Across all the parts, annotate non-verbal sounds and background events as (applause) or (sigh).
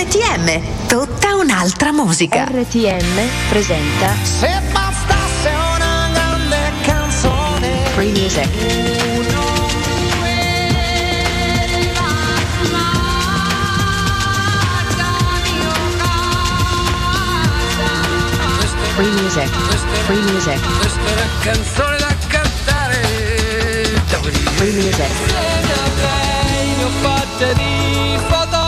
RTM, tutta un'altra musica. RTM presenta Se bastasse una grande canzone Free Music. Free Music. Free Music. Questa è una canzone da cantare Free Music. Ne ho fatte di fotografie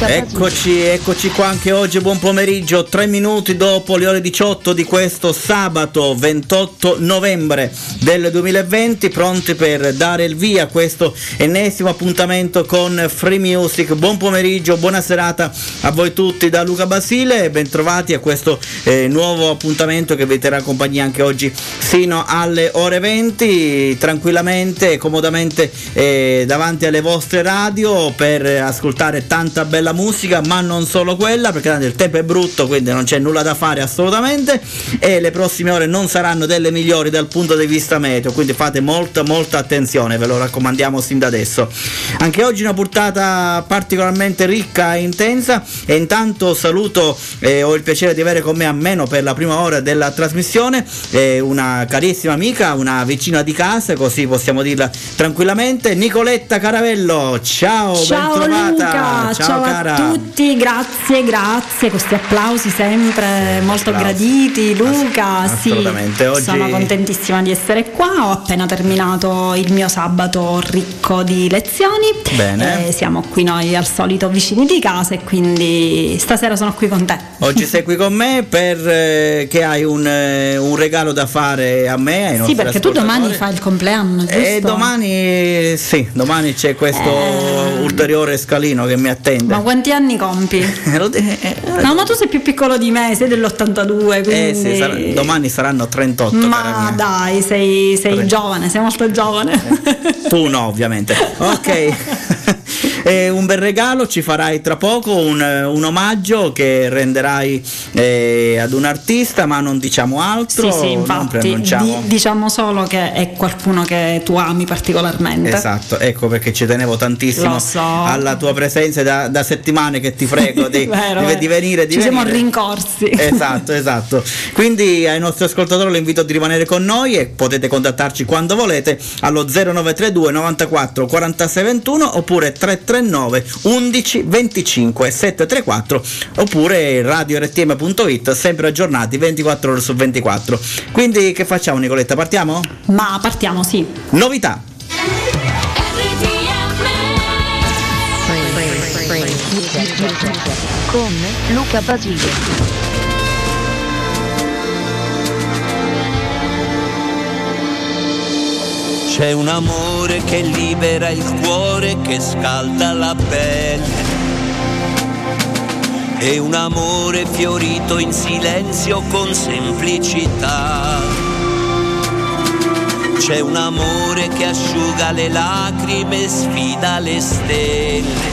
Eccoci, eccoci qua anche oggi, buon pomeriggio, tre minuti dopo le ore 18 di questo sabato 28 novembre del 2020, pronti per dare il via a questo ennesimo appuntamento con Free Music. Buon pomeriggio, buona serata a voi tutti da Luca Basile e bentrovati a questo eh, nuovo appuntamento che vi terrà compagnia anche oggi sino alle ore 20, tranquillamente e comodamente eh, davanti alle vostre radio per ascoltare tanta bella musica, ma non solo quella, perché tanto il tempo è brutto, quindi non c'è nulla da fare assolutamente e le prossime ore non saranno delle migliori dal punto di vista meteo, quindi fate molta molta attenzione, ve lo raccomandiamo sin da adesso. Anche oggi una puntata particolarmente ricca e intensa e intanto saluto e ho il piacere di avere con me almeno per la prima ora della trasmissione eh, una carissima amica, una vicina di casa, così possiamo dirla tranquillamente, Nicoletta Caravello. Ciao, Ciao. Luca, ciao, cara. a tutti, grazie, grazie, questi applausi sempre molto Applausi. graditi. Luca, Ass- sì, assolutamente, oggi- sono contentissima di essere qua, ho appena terminato il mio sabato ricco di lezioni. Bene. Eh, siamo qui noi al solito vicini di casa e quindi stasera sono qui con te. Oggi sei qui con me per eh, che hai un, eh, un regalo da fare a me. Sì, perché tu domani fai il compleanno, giusto? E domani sì, domani c'è questo Eh. ulteriore scalino che mi attende. Ma quanti anni compi? (laughs) Eh, eh, eh, No, ma tu sei più piccolo di me, sei dell'82, quindi... eh, sì, sarà- domani saranno 38. cara Ma dai, sei, sei giovane, sei molto giovane. Tu no, ovviamente. (laughs) Ok. Eh, un bel regalo ci farai tra poco, un, eh, un omaggio che renderai eh, ad un artista, ma non diciamo altro. Sì, sì, infatti, di- diciamo solo che è qualcuno che tu ami particolarmente. Esatto, ecco perché ci tenevo tantissimo so. alla tua presenza da, da settimane che ti prego di, (laughs) Vero, di- di venire. Di Ci siamo venire. rincorsi. Esatto, esatto. Quindi ai nostri ascoltatori lo invito di rimanere con noi e potete contattarci quando volete allo 0932 94 46 21 oppure 339 11 25 734 oppure radio-rtm.it sempre aggiornati 24 ore su 24. Quindi che facciamo Nicoletta? Partiamo? Ma partiamo, sì. Novità. Con Luca Basile. C'è un amore che libera il cuore, che scalda la pelle. E un amore fiorito in silenzio con semplicità. C'è un amore che asciuga le lacrime e sfida le stelle.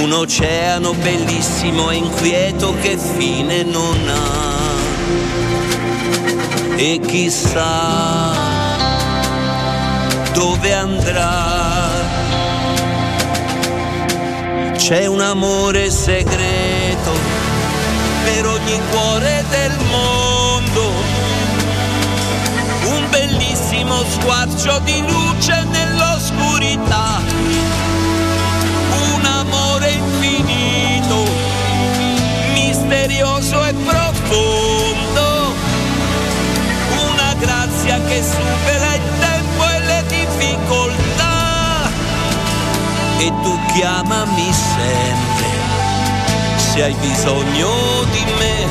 Un oceano bellissimo e inquieto che fine non ha. E chissà dove andrà. C'è un amore segreto per ogni cuore del mondo, un bellissimo squarcio di luce nell'oscurità, un amore infinito, misterioso e profondo, una grazia che supera E tu chiamami sempre se hai bisogno di me.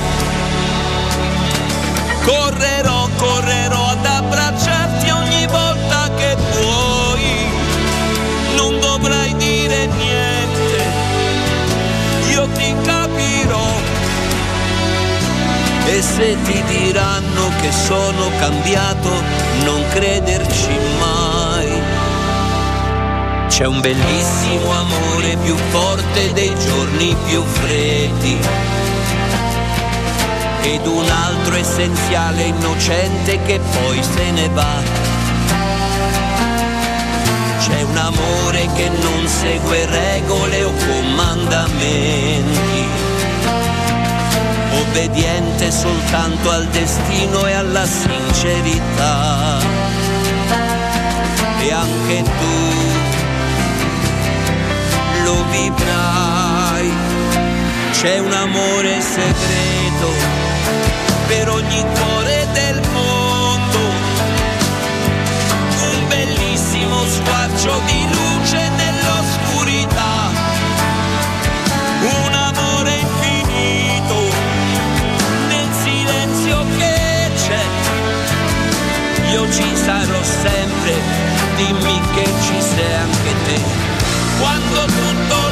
Correrò, correrò ad abbracciarti ogni volta che puoi. Non dovrai dire niente, io ti capirò. E se ti diranno che sono cambiato, non crederci mai. C'è un bellissimo amore più forte dei giorni più freddi. Ed un altro essenziale innocente che poi se ne va. amore che non segue regole o comandamenti, obbediente soltanto al destino e alla sincerità. E anche tu vivrai, c'è un amore segreto per ogni cuore del mondo, un bellissimo squarcio di luce nell'oscurità, un amore infinito nel silenzio che c'è. Io ci sarò sempre, dimmi che ci sei anche te. Quando tutto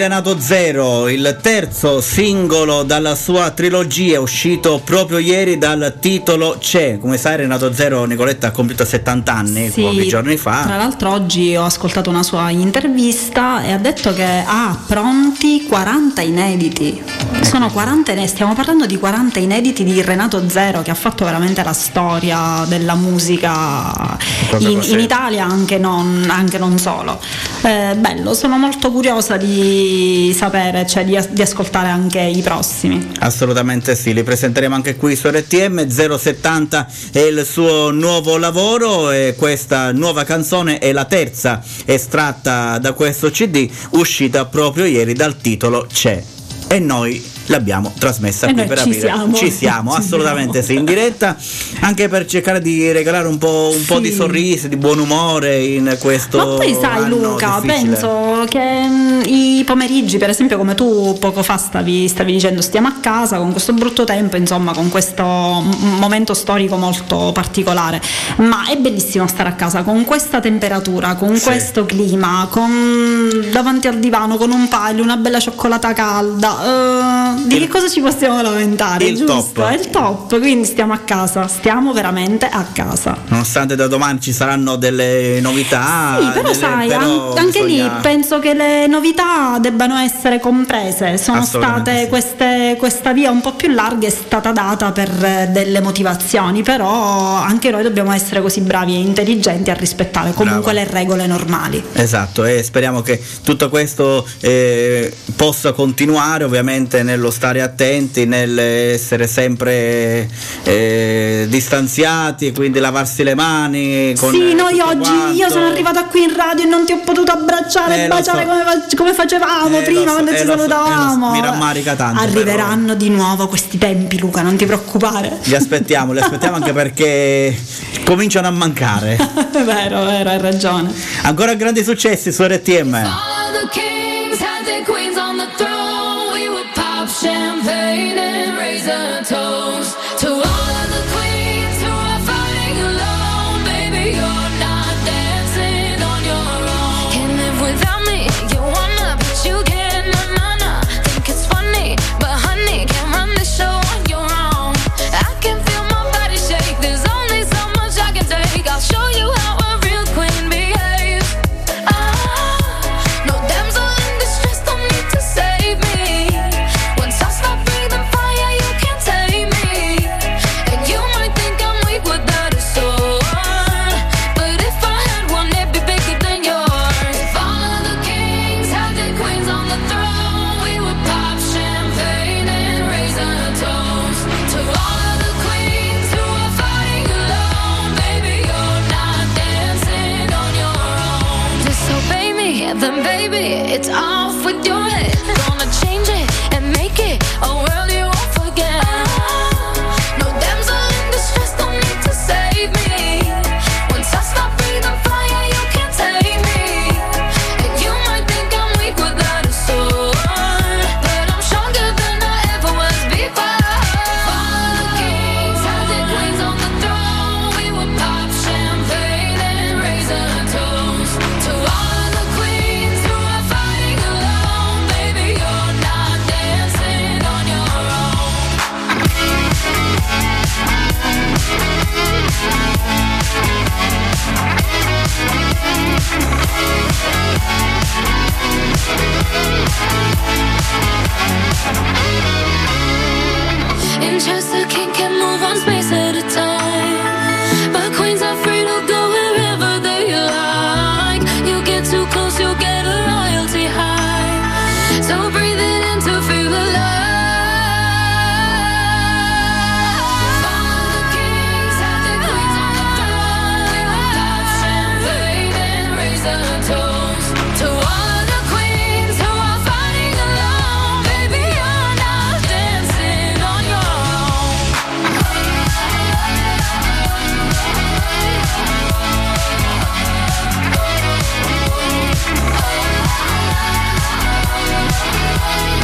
Renato Zero, il terzo singolo dalla sua trilogia uscito proprio ieri dal titolo C'è. Come sai Renato Zero Nicoletta ha compiuto 70 anni Sì, pochi giorni Tra fa. l'altro oggi ho ascoltato una sua intervista e ha detto che ha pronti 40 inediti. Sono 40 inediti, stiamo parlando di 40 inediti di Renato Zero che ha fatto veramente la storia della musica in, in Italia anche non, anche non solo. Eh, bello, sono molto curiosa di sapere, cioè di, di ascoltare anche i prossimi. Assolutamente sì, li presenteremo anche qui su RTM 070 è il suo nuovo lavoro e questa nuova canzone è la terza estratta da questo CD uscita proprio ieri dal titolo C'è e noi l'abbiamo trasmessa E qui per ci aprire. siamo. Ci siamo, (laughs) Ci assolutamente siamo. sì, in diretta anche per cercare di regalare un po', un po' Sì. di sorrisi, di buon umore in questo Ma poi sai Luca, difficile. penso che mm, i pomeriggi, per esempio come tu poco fa stavi, stavi dicendo, stiamo a casa con questo brutto tempo, insomma con questo momento storico molto particolare, ma è bellissimo stare a casa con questa temperatura, con Sì. questo clima, con, davanti al divano, con un paio, una bella cioccolata calda. Di che cosa ci possiamo lamentare? il giusto? top. È il top, quindi stiamo a casa, stiamo veramente a casa. Nonostante da domani ci saranno delle novità, Sì, però delle- sai, però an- anche lì bisogna- penso che le novità debbano essere comprese. Sono state queste, questa via un po' più larga è stata data per eh, delle motivazioni, però anche noi dobbiamo essere così bravi e intelligenti a rispettare comunque Brava. le regole normali. Esatto, e speriamo che tutto questo eh, possa continuare, ovviamente nello stare attenti, nell'essere sempre eh, distanziati e quindi lavarsi le mani. Con sì, eh, noi oggi quanto. io sono arrivata qui in radio e non ti ho potuto abbracciare Eh, e baciare so. come, come facevamo Eh, prima so, quando eh, ci lo so, salutavamo. Mi rammarica tanto, Arriveranno di nuovo questi tempi, Luca, non ti preoccupare. Li aspettiamo, li aspettiamo anche perché cominciano a mancare. È (laughs) vero, è vero, hai ragione. Ancora grandi successi su RTM.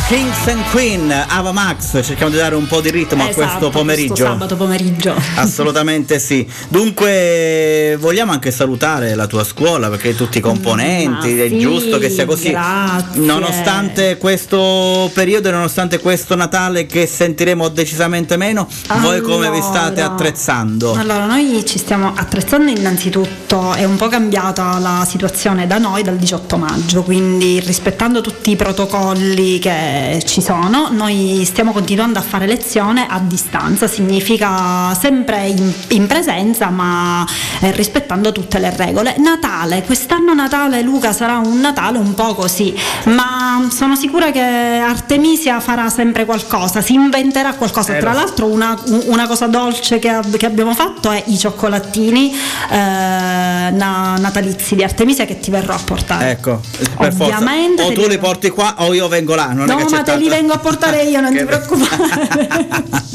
Kings and Queen, Ava Max, cerchiamo di dare un po' di ritmo a Esatto, questo pomeriggio. questo sabato pomeriggio. (laughs) Assolutamente sì. Dunque, vogliamo anche salutare la tua scuola perché tutti i componenti, Ma è sì, giusto che sia così. grazie. Nonostante questo periodo e nonostante questo Natale che sentiremo decisamente meno, voi come vi state Allora, attrezzando? Allora, noi ci stiamo attrezzando innanzitutto, è un po' cambiata la situazione da noi dal 18 maggio, quindi rispettando tutti i protocolli che ci sono, noi stiamo continuando a fare lezione a distanza, significa sempre in, in presenza ma eh, rispettando tutte le regole. Natale, quest'anno Natale Luca sarà un Natale un po' così, ma sono sicura che Artemisia farà sempre qualcosa, si inventerà qualcosa. Eh, Tra l'altro una, una cosa dolce che, che abbiamo fatto è i cioccolatini eh, na- natalizi di Artemisia che ti verrò a portare. Ecco, per Ovviamente forza. O tu li- porti qua o io vengo là. Non è No, che c'è ma te li vengo a portare io, non ti preoccupare.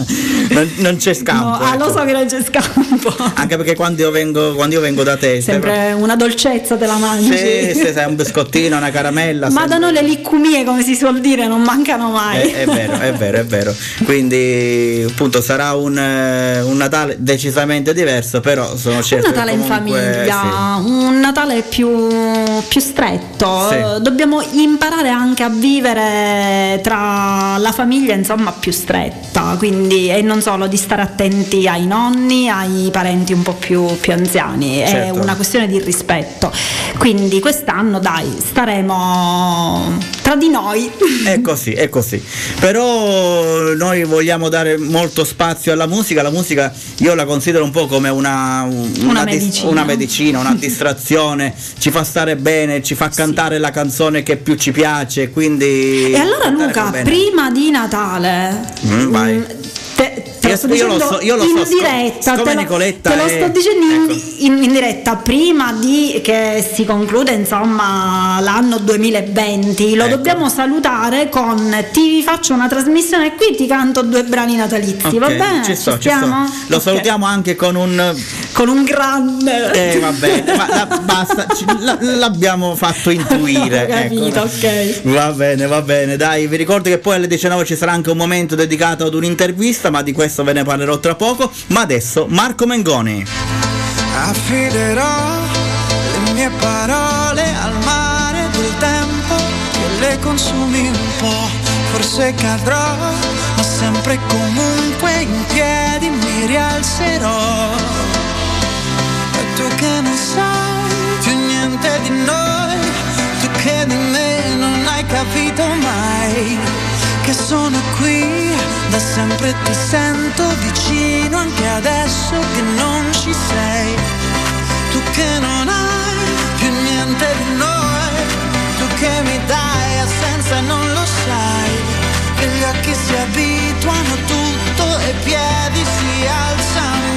(laughs) non, non c'è scampo. No, ah, lo ecco. so che non c'è scampo. Anche perché quando io vengo, quando io vengo da te, Sempre una dolcezza te la mangi. Sì, sì, sai, un biscottino, una caramella. Ma da noi le liccumie, come si suol dire, non mancano mai. È, è vero, è vero, è vero. Quindi, appunto, sarà un, eh, un Natale decisamente diverso, però sono Un certo. che Natale in comunque, famiglia, un Natale più, più stretto. Sì. Eh, Dobbiamo imparare anche a vivere tra la famiglia, insomma, più stretta. Quindi, e non solo di stare attenti ai nonni, ai parenti un po' più, più anziani. È Certo. una questione di rispetto. Quindi, quest'anno, dai, staremo tra di noi. Sì, è così, è così. Però noi vogliamo dare molto spazio alla musica. La musica io la considero un po' come una, un- Una dis- medicina. una medicina, una distrazione, ci fa stare bene, ci fa cantare la canzone che più ci piace. Quindi E allora Luca, bene. prima di Natale, Mm, vai. mm, te, lo sto io lo dicendo so- io lo in so, diretta, te lo, te lo sto dicendo in, ecco. in- in diretta, prima di che si conclude insomma l'anno 2020, lo Ecco. dobbiamo salutare con ti faccio una trasmissione e qui ti canto due brani natalizi, va Ok, bene? Ci sto, ci sto. stiamo? Lo Ok. salutiamo anche con un Con un grande... Eh, va bene, ma la- basta, ci- la- l'abbiamo fatto intuire. (laughs) Capito, ecco. ok. Va bene, va bene, dai, vi ricordo che poi alle 19 ci sarà anche un momento dedicato ad un'intervista, ma di questo ve ne parlerò tra poco. Ma adesso Marco Mengoni. Affiderò le mie parole al mare del tempo che le consumi un po'. Forse cadrò, ma sempre comunque in piedi mi rialzerò. E tu che non sai più niente di noi, tu che di me non hai capito mai. Che sono qui da sempre ti sento vicino anche adesso che non ci sei. Tu che non hai più niente di noi, tu che mi dai assenza e non lo sai. Che gli occhi si abituano tutto e i piedi si alzano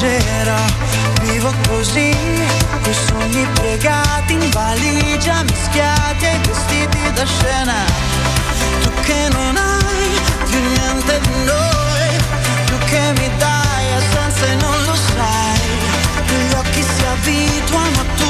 leggero, vivo così, coi sogni piegati in valigia, mischiati ai vestiti da scena. Tu che non hai più niente di noi, tu che mi dai assenza e non lo sai, gli occhi si abituano a tutto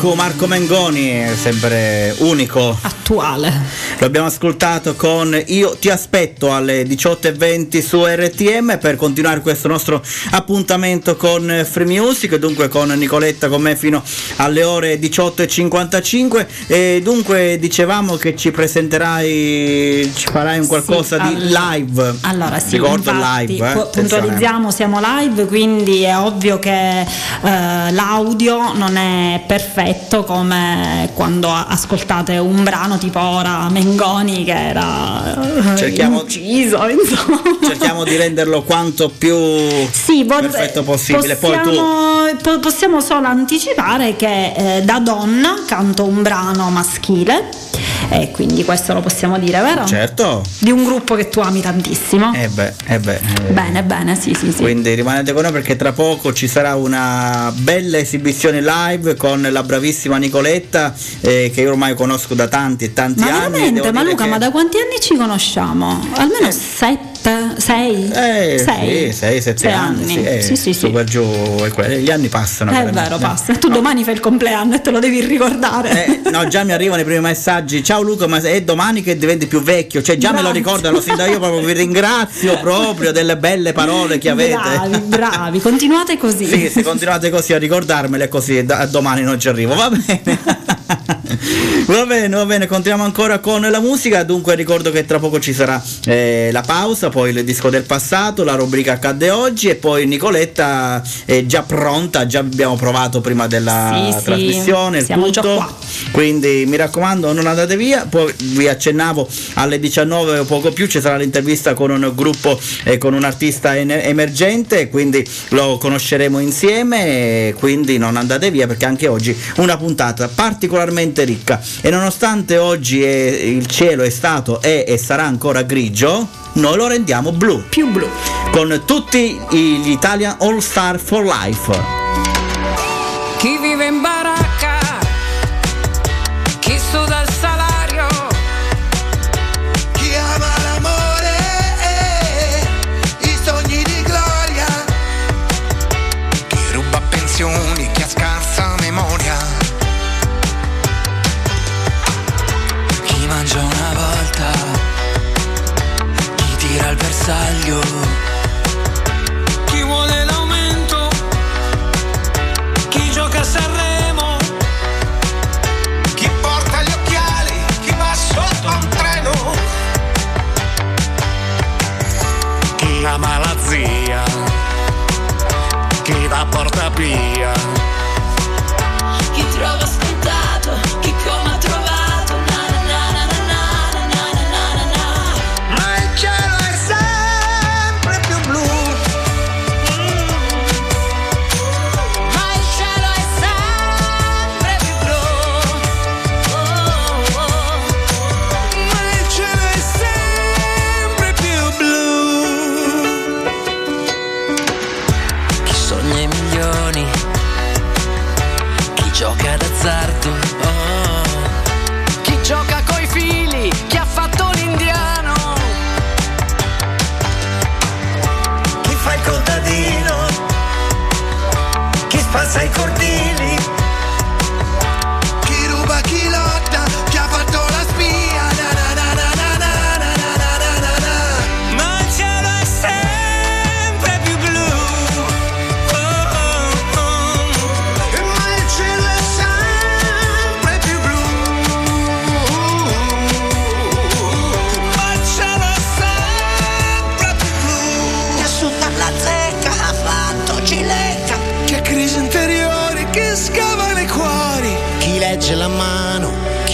Marco, Marco Mengoni, sempre unico. Attuale. Lo abbiamo ascoltato con Io ti aspetto alle 18.20 su RTM per continuare questo nostro appuntamento con Free Music, dunque con Nicoletta con me fino alle ore 18.55 e dunque dicevamo che ci presenterai, ci farai un qualcosa Sì, di allora- live. Allora sì, Ricordo infatti, live. eh, puntualizziamo, siamo live, quindi è ovvio che eh, l'audio non è perfetto come quando ascoltate un brano tipo ora Mengoni che era Cerchiamo- inciso, insomma. Cerchiamo di renderlo quanto più Sì, perfetto possibile. Poi tu possiamo, po- possiamo solo anticipare che eh, da donna canto un brano maschile e quindi questo lo possiamo dire, vero? Certo. Di un gruppo che tu ami tantissimo. Eh beh, eh beh. eh. Bene, bene, sì, sì, sì. Quindi rimanete con noi perché tra poco ci sarà una bella esibizione live con la bravissima Nicoletta eh, che io ormai conosco da tanti e tanti Ma anni. Veramente, ma Luca, che- ma da quanti anni ci conosciamo? Almeno sette, sei? Eh, sei? sì, sei, sette Sei anni, sì, eh, sì, sì, giù, gli anni passano. È veramente. vero, passa. Tu No. domani fai il compleanno e te lo devi ricordare. Eh, no, già mi arrivano i primi messaggi. Ciao Luca, ma è domani che diventi più vecchio. Cioè, già me lo ricordano sin da io proprio vi ringrazio proprio delle belle parole che avete. Bravi, bravi, continuate così. Sì, se continuate così a ricordarmele così da, domani non ci arrivo, va bene. Va bene, va bene, continuiamo ancora con la musica, dunque ricordo che tra poco ci sarà eh, la pausa, poi il disco del passato, la rubrica accadde oggi e poi Nicoletta è già pronta, già abbiamo provato prima della Sì, sì, trasmissione, il siamo già tutto. qua. quindi mi raccomando non andate via, poi vi accennavo alle 19 o poco più ci sarà l'intervista con un gruppo e con un artista en- emergente, quindi lo conosceremo insieme, quindi non andate via perché anche oggi una puntata particolarmente ricca e nonostante oggi è- il cielo è stato è e sarà ancora grigio, noi lo rendiamo blu Più blu. con tutti gli Italian All Star for Life. Chi vive in baracca, bersaglio. Chi vuole l'aumento? Chi gioca a Sanremo? Chi porta gli occhiali? Chi va sotto a un treno? Chi ama la zia? Chi la porta via?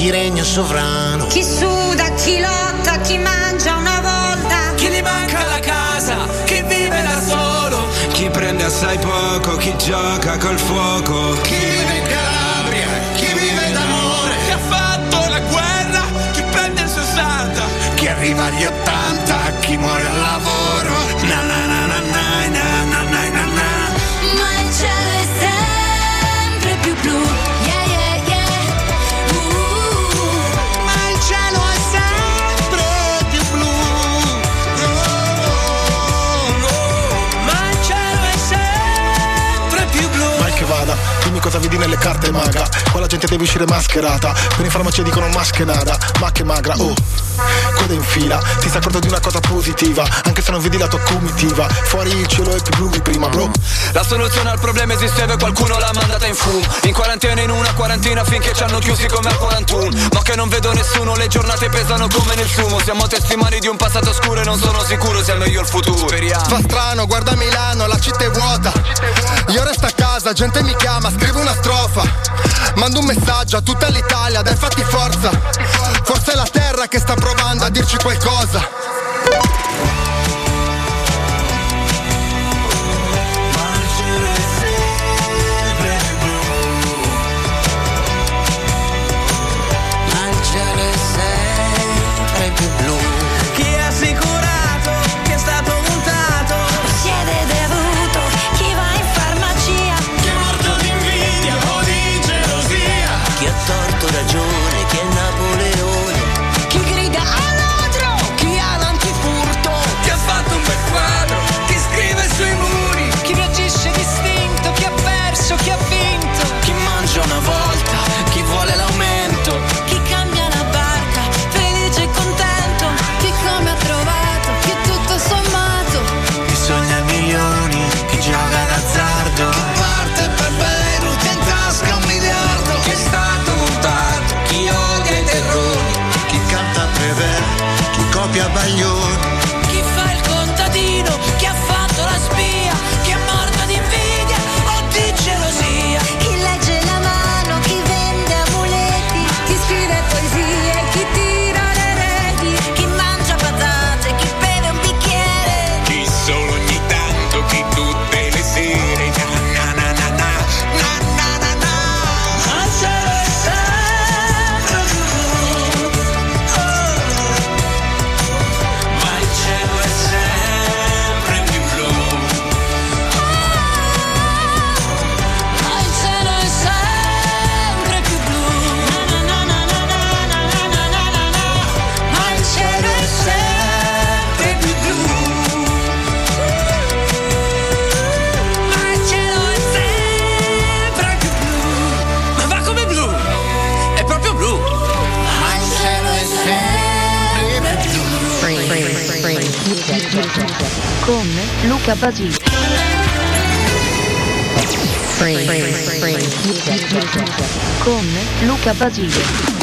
chi regna sovrano. Chi suda, chi lotta, chi mangia una volta. Chi gli manca la casa, chi vive da solo. Chi prende assai poco, chi gioca col fuoco. Chi vive in Calabria, chi vive d'amore. Chi ha fatto la guerra, chi prende il 60. Chi arriva agli 80, chi muore al lavoro. Na, na, cosa vedi nelle carte maga? Qua la gente deve uscire mascherata. Per in farmacia dicono mascherada Ma che magra, oh. Coda in fila Ti sei accorto di una cosa positiva. Anche se non vedi la tua comitiva. Fuori il cielo è più blu di prima, bro. La soluzione al problema esisteva e qualcuno l'ha mandata in fumo In quarantena in una quarantina finché ci hanno chiusi come al 41 Ma che non vedo nessuno, le giornate pesano come nel fumo Siamo testimoni di un passato scuro e non sono sicuro se è meglio il futuro. Speriamo Fa strano, guarda Milano, La città è vuota, la città è vuota. Io resto a casa, gente mi chiama, scrivo una strofa. Mando un messaggio a tutta l'Italia, dai fatti forza. Forse è la terra che sta provando a dirci qualcosa. Luca Basile. Con Luca Basile.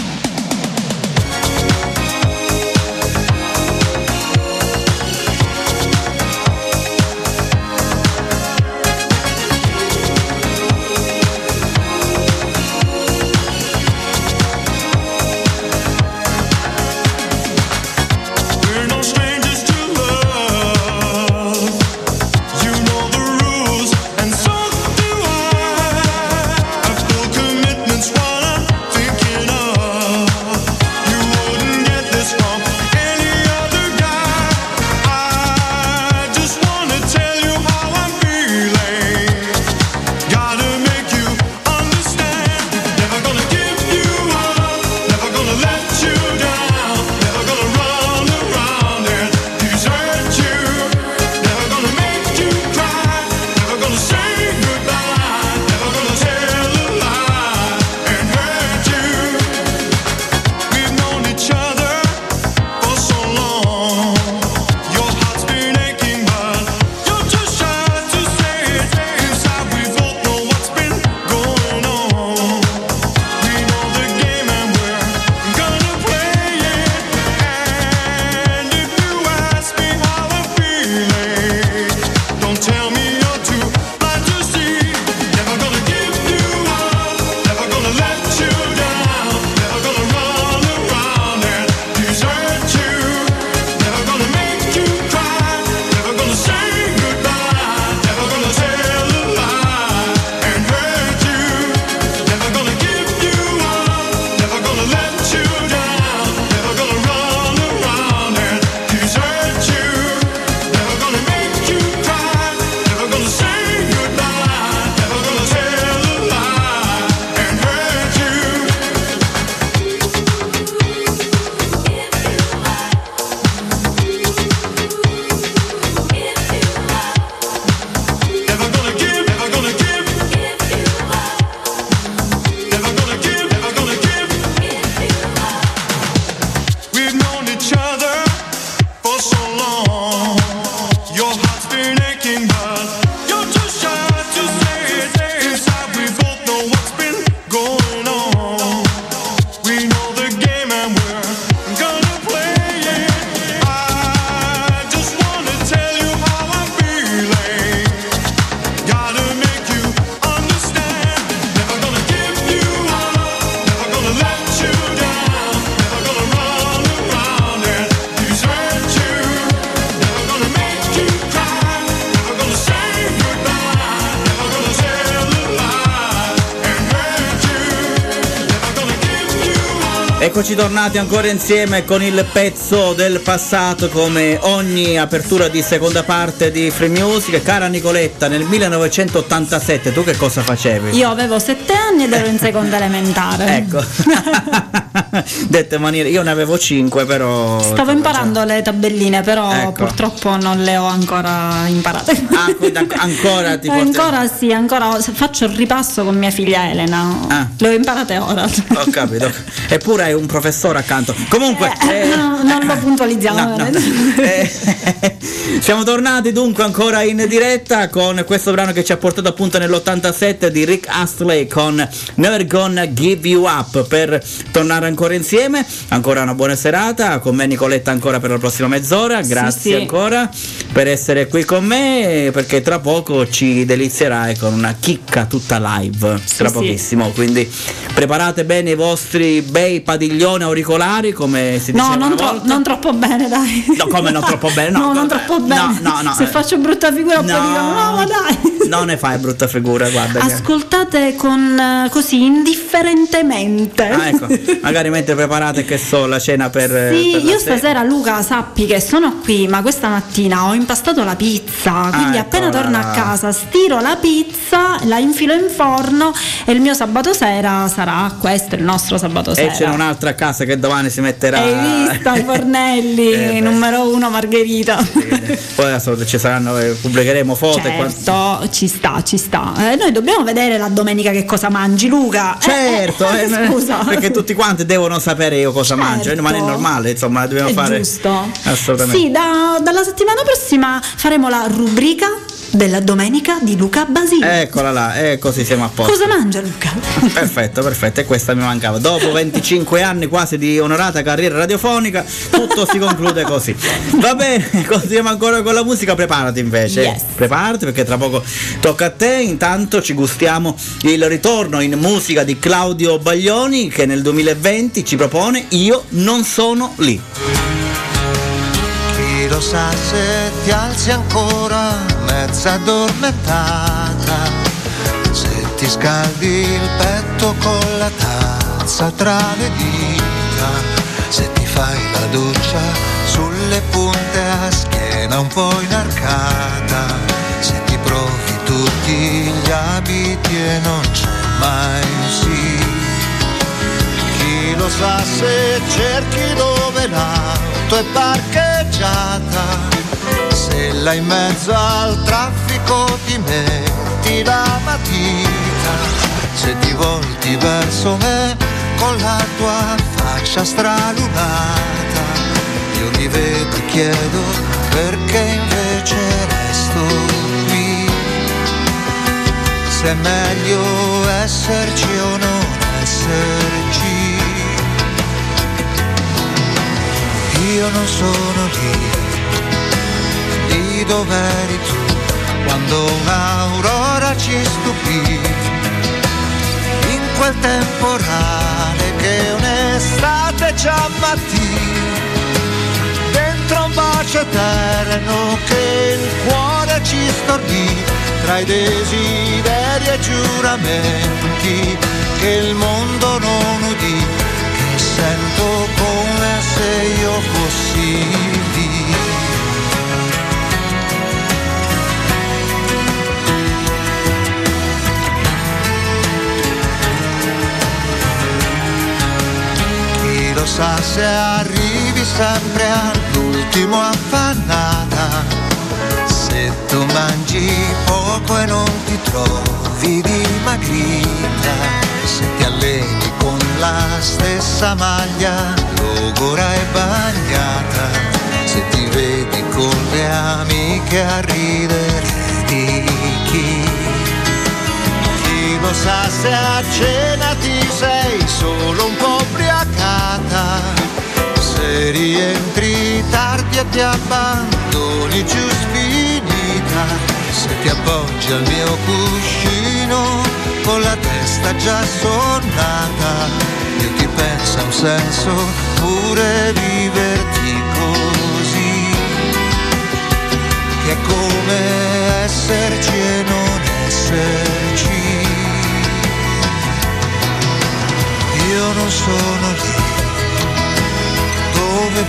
Tornati ancora insieme con il pezzo del passato come ogni apertura di seconda parte di Free Music. Cara Nicoletta, nel 1987 tu che cosa facevi? Io avevo sette anni ed ero in seconda elementare. Ecco. (laughs) Dette maniere, io ne avevo 5 però... Stavo imparando le tabelline, però Ecco. purtroppo non le ho ancora imparate. Ah, quindi an- ancora (laughs) ti Ancora sì, ancora faccio il ripasso con mia figlia Elena. Ah. Le ho imparate ora. Ho capito. Eppure hai un professore accanto. Comunque... eh, No, non lo puntualizziamo. No, no. (laughs) Eh, siamo tornati dunque ancora in diretta con questo brano che ci ha portato appunto nell'87 di Rick Astley con Never Gonna Give You Up per tornare ancora insieme. Ancora una buona serata, con me Nicoletta ancora per la prossima mezz'ora. Grazie sì. ancora per essere qui con me perché tra poco ci delizierai con una chicca tutta live, tra sì. pochissimo. Quindi preparate bene i vostri bei padiglioni auricolari come si No, diceva non, tro- non troppo bene, dai. No, come non troppo bene? No, (laughs) non vabbè. troppo bene. No, no, no, Se eh. faccio brutta figura poi No. dicono no, ma dai. Non ne fai brutta figura, guarda. che- Ascoltate con eh, così indifferentemente. Ah, ecco, magari mentre preparate che so la cena per, Sì, per la io sera. stasera Luca sappi che sono qui, ma questa mattina ho impastato la pizza, quindi Ah, appena eccola torno là. a casa stiro la pizza, la infilo in forno e il mio sabato sera sarà questo, il nostro sabato sera. C'è un'altra a casa che domani si metterà. Hai visto i (laughs) fornelli, Eh, numero uno Margherita. Poi adesso ci saranno, eh, pubblicheremo foto e Certo, ci sta, ci sta. Eh, noi dobbiamo vedere la domenica che cosa mangi, Luca. Eh, Certo, eh, eh, (laughs) scusa. perché tutti quanti devono sapere io cosa mangio, Certo. ma è normale, insomma, dobbiamo È fare. giusto. Assolutamente. Sì, da- dalla settimana prossima faremo la rubrica della domenica di Luca Basile. Eccola là, e così siamo a posto. Cosa mangia Luca? (laughs) Perfetto, perfetto, e questa mi mancava. Dopo 25 anni quasi di onorata carriera radiofonica, tutto si conclude così. Va bene, (laughs) continuiamo ancora con la musica, preparati invece. Yes. Preparati perché tra poco tocca a te. Intanto ci gustiamo il ritorno in musica di Claudio Baglioni che nel 2020 ci propone Io non sono lì. Chi lo sa se ti alzi ancora mezza addormentata, se ti scaldi il petto con la tazza tra le dita, se ti fai la doccia sulle punte a schiena un po' inarcata, se ti provi tutti gli abiti e non c'è mai un sì. Chi lo sa se cerchi dove l'auto è parcheggiata, se là in mezzo al traffico ti metti la matita, se ti volti verso me con la tua faccia stralunata, io mi vedo e chiedo perché invece resto qui. Se è meglio esserci o non esserci. Io non sono lì, lì dove eri tu, quando un'aurora ci stupì, in quel temporale che un'estate ci ammattì, dentro un bacio eterno che il cuore ci stordì, tra i desideri e giuramenti che il mondo non udì, che sento come se io fossi lo sa se arrivi sempre all'ultimo affannata, se tu mangi poco e non ti trovi dimagrita, se ti alleni con la stessa maglia, logora e bagnata, se ti vedi con le amiche a ridere di chi? Chi lo sa se a cena ti sei solo un po' se rientri tardi e ti abbandoni giù sfinita, se ti appoggi al mio cuscino con la testa già sonnata, io ti penso ha un senso pure viverti così, che è come esserci e non esserci. Io non sono lì,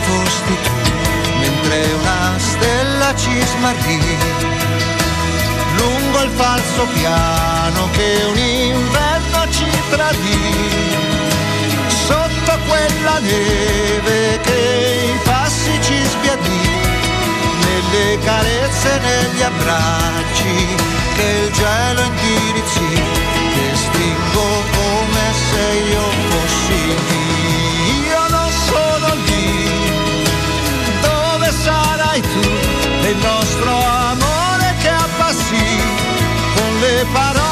fosti tu, mentre una stella ci smarrì lungo il falso piano che un inverno ci tradì. Sotto quella neve che i passi ci sbiadì, nelle carezze e negli abbracci che il gelo indirizzì, che stingo come se io fossi lì. Sarai tu? Il nostro amore che abbassi con le parole,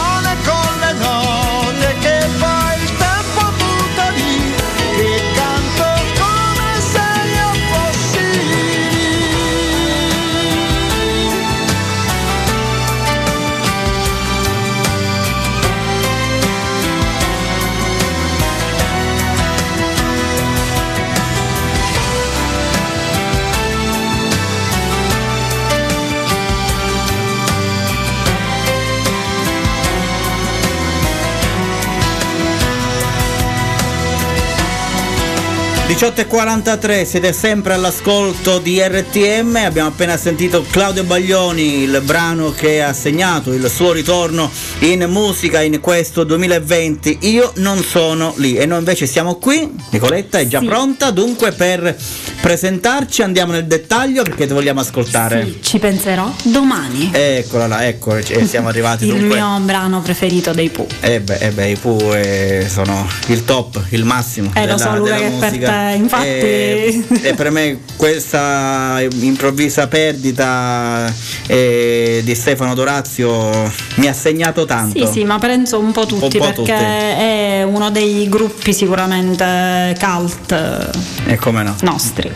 18.43 siete sempre all'ascolto di RTM, abbiamo appena sentito Claudio Baglioni, il brano che ha segnato il suo ritorno in musica in questo 2020. Io non sono lì e noi invece siamo qui, Nicoletta è già Sì. pronta, dunque per presentarci andiamo nel dettaglio perché ti vogliamo ascoltare. Sì, ci penserò domani. Eccola là, ecco, siamo arrivati (laughs) Il dunque. mio brano preferito dei Pooh. Eh beh, eh beh, i Pooh eh, sono il top, il massimo. Eh, lo della, so, Luca, che per musica. te, infatti- E, e per me questa improvvisa perdita eh, di Stefano Dorazio mi ha segnato tanto. Sì, sì, ma penso un po' tutti po' perché tutti. è uno dei gruppi sicuramente cult E come no? nostri.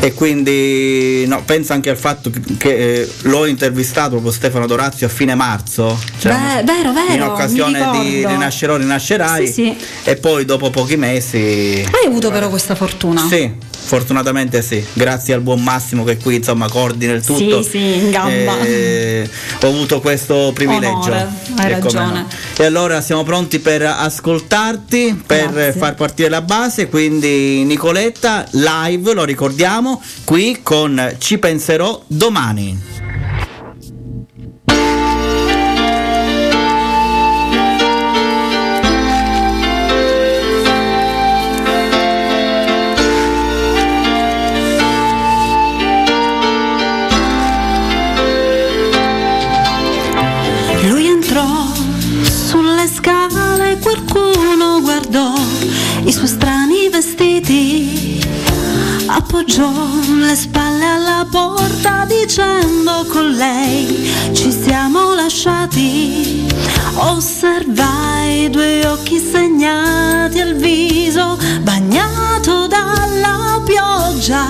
E quindi no, penso anche al fatto che, che, eh, l'ho intervistato proprio Stefano Dorazio a fine marzo. cioè, Beh, vero, vero, In occasione di. Rinascerò, Rinascerai. Sì, sì. E poi dopo pochi mesi. Hai avuto però questa fortuna? Sì, fortunatamente sì, grazie al buon Massimo che qui insomma coordina il tutto. Sì, sì, in gamba. Eh, ho avuto questo privilegio. Onore, hai E ragione. no. E allora siamo pronti per ascoltarti, per Grazie. far partire la base, quindi Nicoletta live, lo ricordiamo, qui con Ci penserò domani. Appoggiò le spalle alla porta dicendo con lei ci siamo lasciati. Osservai due occhi segnati al viso, bagnato dalla pioggia.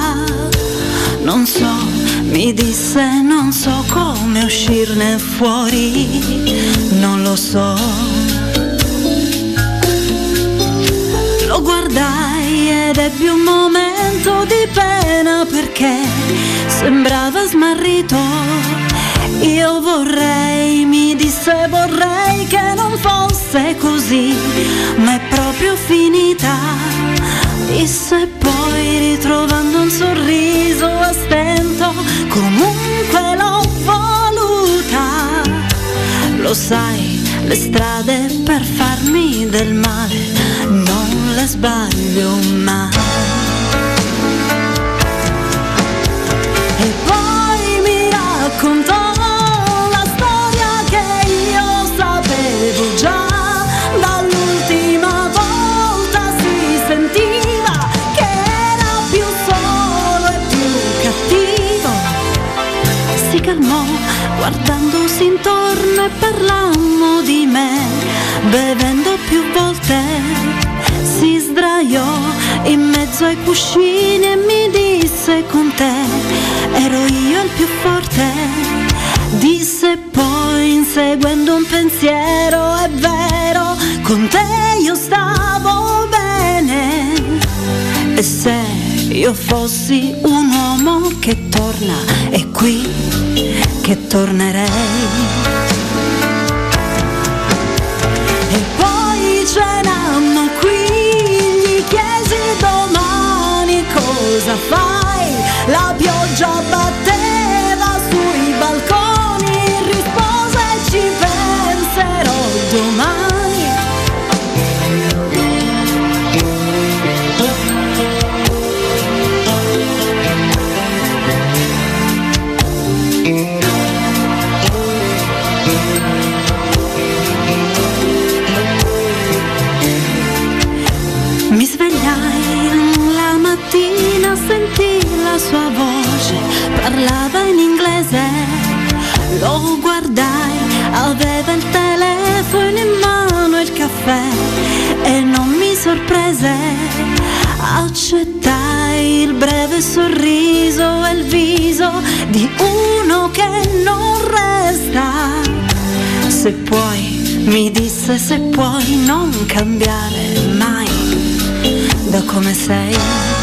Non so, mi disse, non so come uscirne fuori, non lo so. Lo guardai ed ebbi un momento di pena perché sembrava smarrito. Io vorrei, mi disse vorrei che non fosse così, ma è proprio finita. Disse poi ritrovando un sorriso a stento, comunque l'ho voluta. Lo sai, le strade per farmi del male non le sbaglio mai. E poi mi raccontò la storia che io sapevo già. Dall'ultima volta si sentiva che era più solo e più cattivo. Si calmò guardandosi intorno mezzo ai cuscini e mi disse con te ero io il più forte. Disse poi inseguendo un pensiero, è vero, con te io stavo bene. E se io fossi un uomo che torna, è qui che tornerei. Caffè e non mi sorprese. Accettai il breve sorriso e il viso di uno che non resta. Se puoi, mi disse se puoi non cambiare mai da come sei.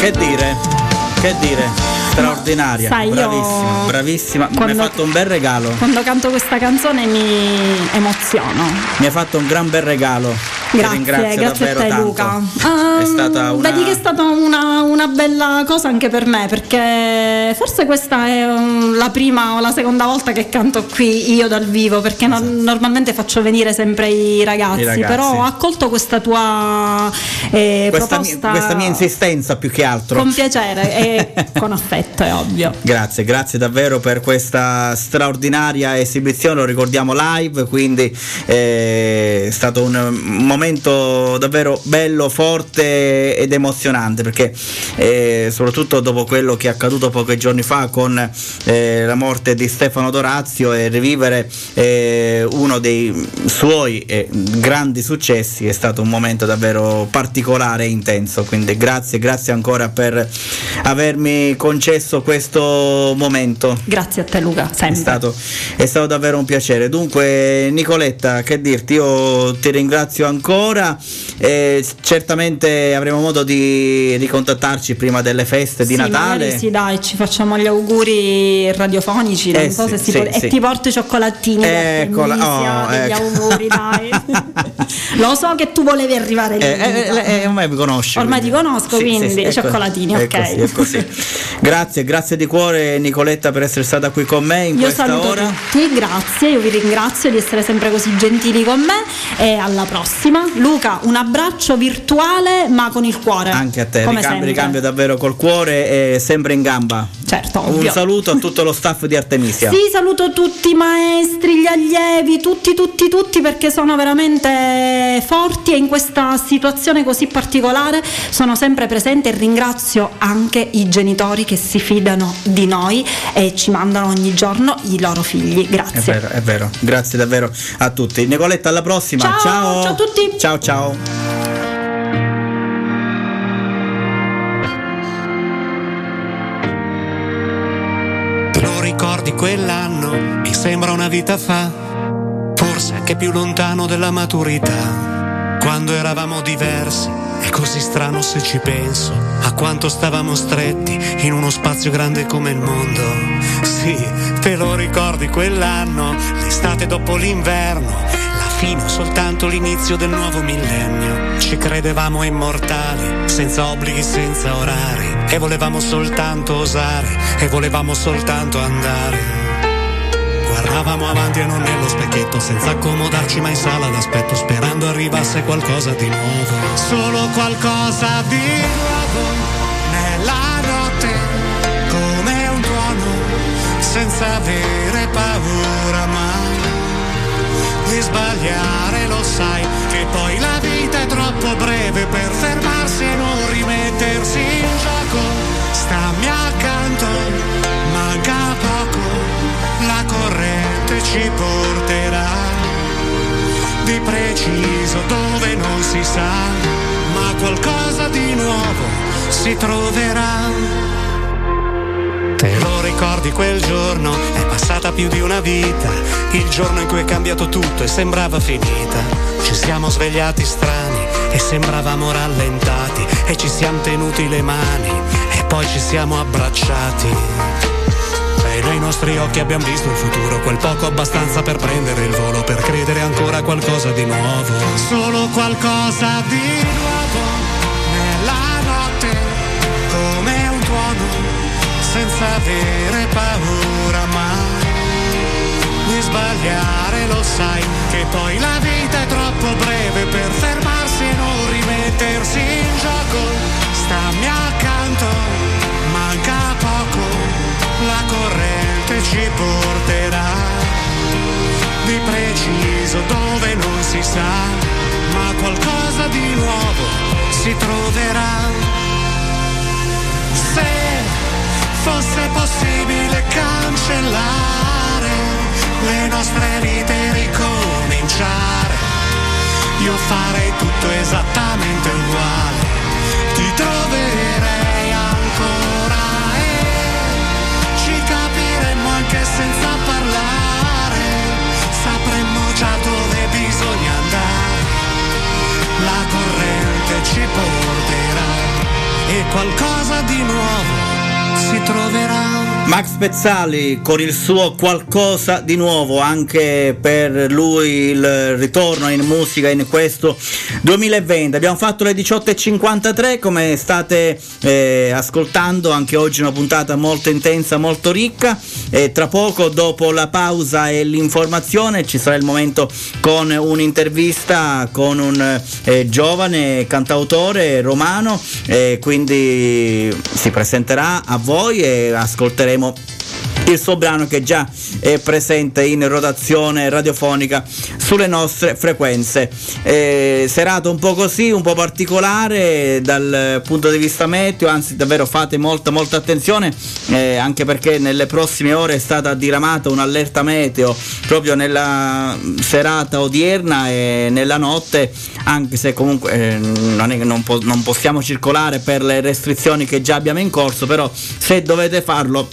Che dire? Che dire? Straordinaria, sai, bravissima, bravissima. Mi hai quando- fatto un bel regalo. Quando canto questa canzone mi emoziono. Mi hai fatto un gran bel regalo. Grazie, ringrazio grazie a te tanto. Luca. È Ehm, stata una Vedi che è stata una, una bella cosa anche per me, perché forse questa è um, la prima o la seconda volta che canto qui io dal vivo, perché no- normalmente faccio venire sempre i ragazzi, Esatto. I ragazzi. però ho accolto questa tua eh, questa, mia, proposta questa mia insistenza più che altro. con piacere e (laughs) con affetto, è ovvio. Grazie, grazie davvero per questa straordinaria esibizione, lo ricordiamo live, quindi eh, è stato un momento davvero bello, forte ed emozionante perché eh, soprattutto dopo quello che è accaduto pochi giorni fa con eh, la morte di Stefano Dorazio e rivivere eh, uno dei suoi eh, grandi successi è stato un momento davvero particolare e intenso, quindi grazie, grazie ancora per avermi concesso questo momento. Grazie a te Luca, È sempre. stato, è stato davvero un piacere. Dunque, Nicoletta, che dirti? Io ti ringrazio ancora. certamente avremo modo di ricontattarci prima delle feste di Sì, Natale. sì, dai, ci facciamo gli auguri radiofonici, non Eh so sì, sì, può- sì. e ti porto i cioccolatini Eccola, oh, ecco. auguri, dai. (laughs) Lo so che tu volevi arrivare lì. Eh, eh, eh, eh, ormai mi conosci. Ormai quindi. ti conosco, quindi i è cioccolatini, ok. Così, grazie, grazie di cuore Nicoletta per essere stata qui con me in Io questa saluto ora. tutti, grazie, io vi ringrazio di essere sempre così gentili con me e alla prossima. Luca, un abbraccio virtuale ma con il cuore. Anche a te, ricambio, ricambio davvero col cuore e sempre in gamba. Certo, Un ovvio. saluto a tutto lo staff di Artemisia. Sì, saluto tutti i maestri, gli allievi, tutti, tutti, tutti perché sono veramente forti e in questa situazione così particolare sono sempre presente e ringrazio anche i genitori che si fidano di noi e ci mandano ogni giorno i loro figli. È Grazie. vero, è vero. Grazie davvero a tutti. Nicoletta, alla prossima. Ciao, ciao. ciao a tutti. Ciao, ciao. Ricordi quell'anno? Mi sembra una vita fa, forse anche più lontano della maturità. Quando eravamo diversi, è così strano se ci penso, a quanto stavamo stretti in uno spazio grande come il mondo. Sì, te lo ricordi quell'anno? L'estate dopo l'inverno, la fine o soltanto l'inizio del nuovo millennio. Ci credevamo immortali, senza obblighi, senza orari, e volevamo soltanto osare, e volevamo soltanto andare. Guardavamo avanti e non nello specchietto, senza accomodarci mai in sala d'aspetto, sperando arrivasse qualcosa di nuovo. Solo qualcosa di nuovo nella notte, come un tuono, senza avere paura mai di sbagliare, lo sai, che poi la vita è troppo breve per fermarsi e non rimettersi in gioco. Stammi accanto, manca poco, la corrente ci porterà di preciso dove non si sa, ma qualcosa di nuovo si troverà. Te lo ricordi quel giorno? È passata più di una vita. Il giorno in cui è cambiato tutto e sembrava finita. Ci siamo svegliati strani e sembravamo rallentati. E ci siamo tenuti le mani e poi ci siamo abbracciati. E nei nostri occhi abbiamo visto il futuro, quel poco abbastanza per prendere il volo, per credere ancora a qualcosa di nuovo. Solo qualcosa di nuovo senza avere paura mai di sbagliare, lo sai che poi la vita è troppo breve per fermarsi e non rimettersi in gioco. Stammi accanto, manca poco, la corrente ci porterà di preciso dove non si sa, ma qualcosa di nuovo si troverà. Se fosse possibile cancellare le nostre vite e ricominciare, io farei tutto esattamente uguale, ti troverei ancora e ci capiremmo anche senza parlare, sapremmo già dove bisogna andare, la corrente ci porterà e qualcosa di nuovo si troverà. Max Pezzali con il suo qualcosa di nuovo, anche per lui il ritorno in musica in questo 2020. Abbiamo fatto le 18.53, come state eh, ascoltando, anche oggi una puntata molto intensa, molto ricca. E tra poco, dopo la pausa e l'informazione, ci sarà il momento con un'intervista con un eh, giovane cantautore romano, eh, quindi si presenterà a voi e ascolteremo も。Il suo brano che già è presente in rotazione radiofonica sulle nostre frequenze. Eh, serata un po' così, un po' particolare dal punto di vista meteo, anzi davvero fate molta molta attenzione eh, anche perché nelle prossime ore è stata diramata un'allerta meteo proprio nella serata odierna e nella notte, anche se comunque eh, non, è, non, po- non possiamo circolare per le restrizioni che già abbiamo in corso, però se dovete farlo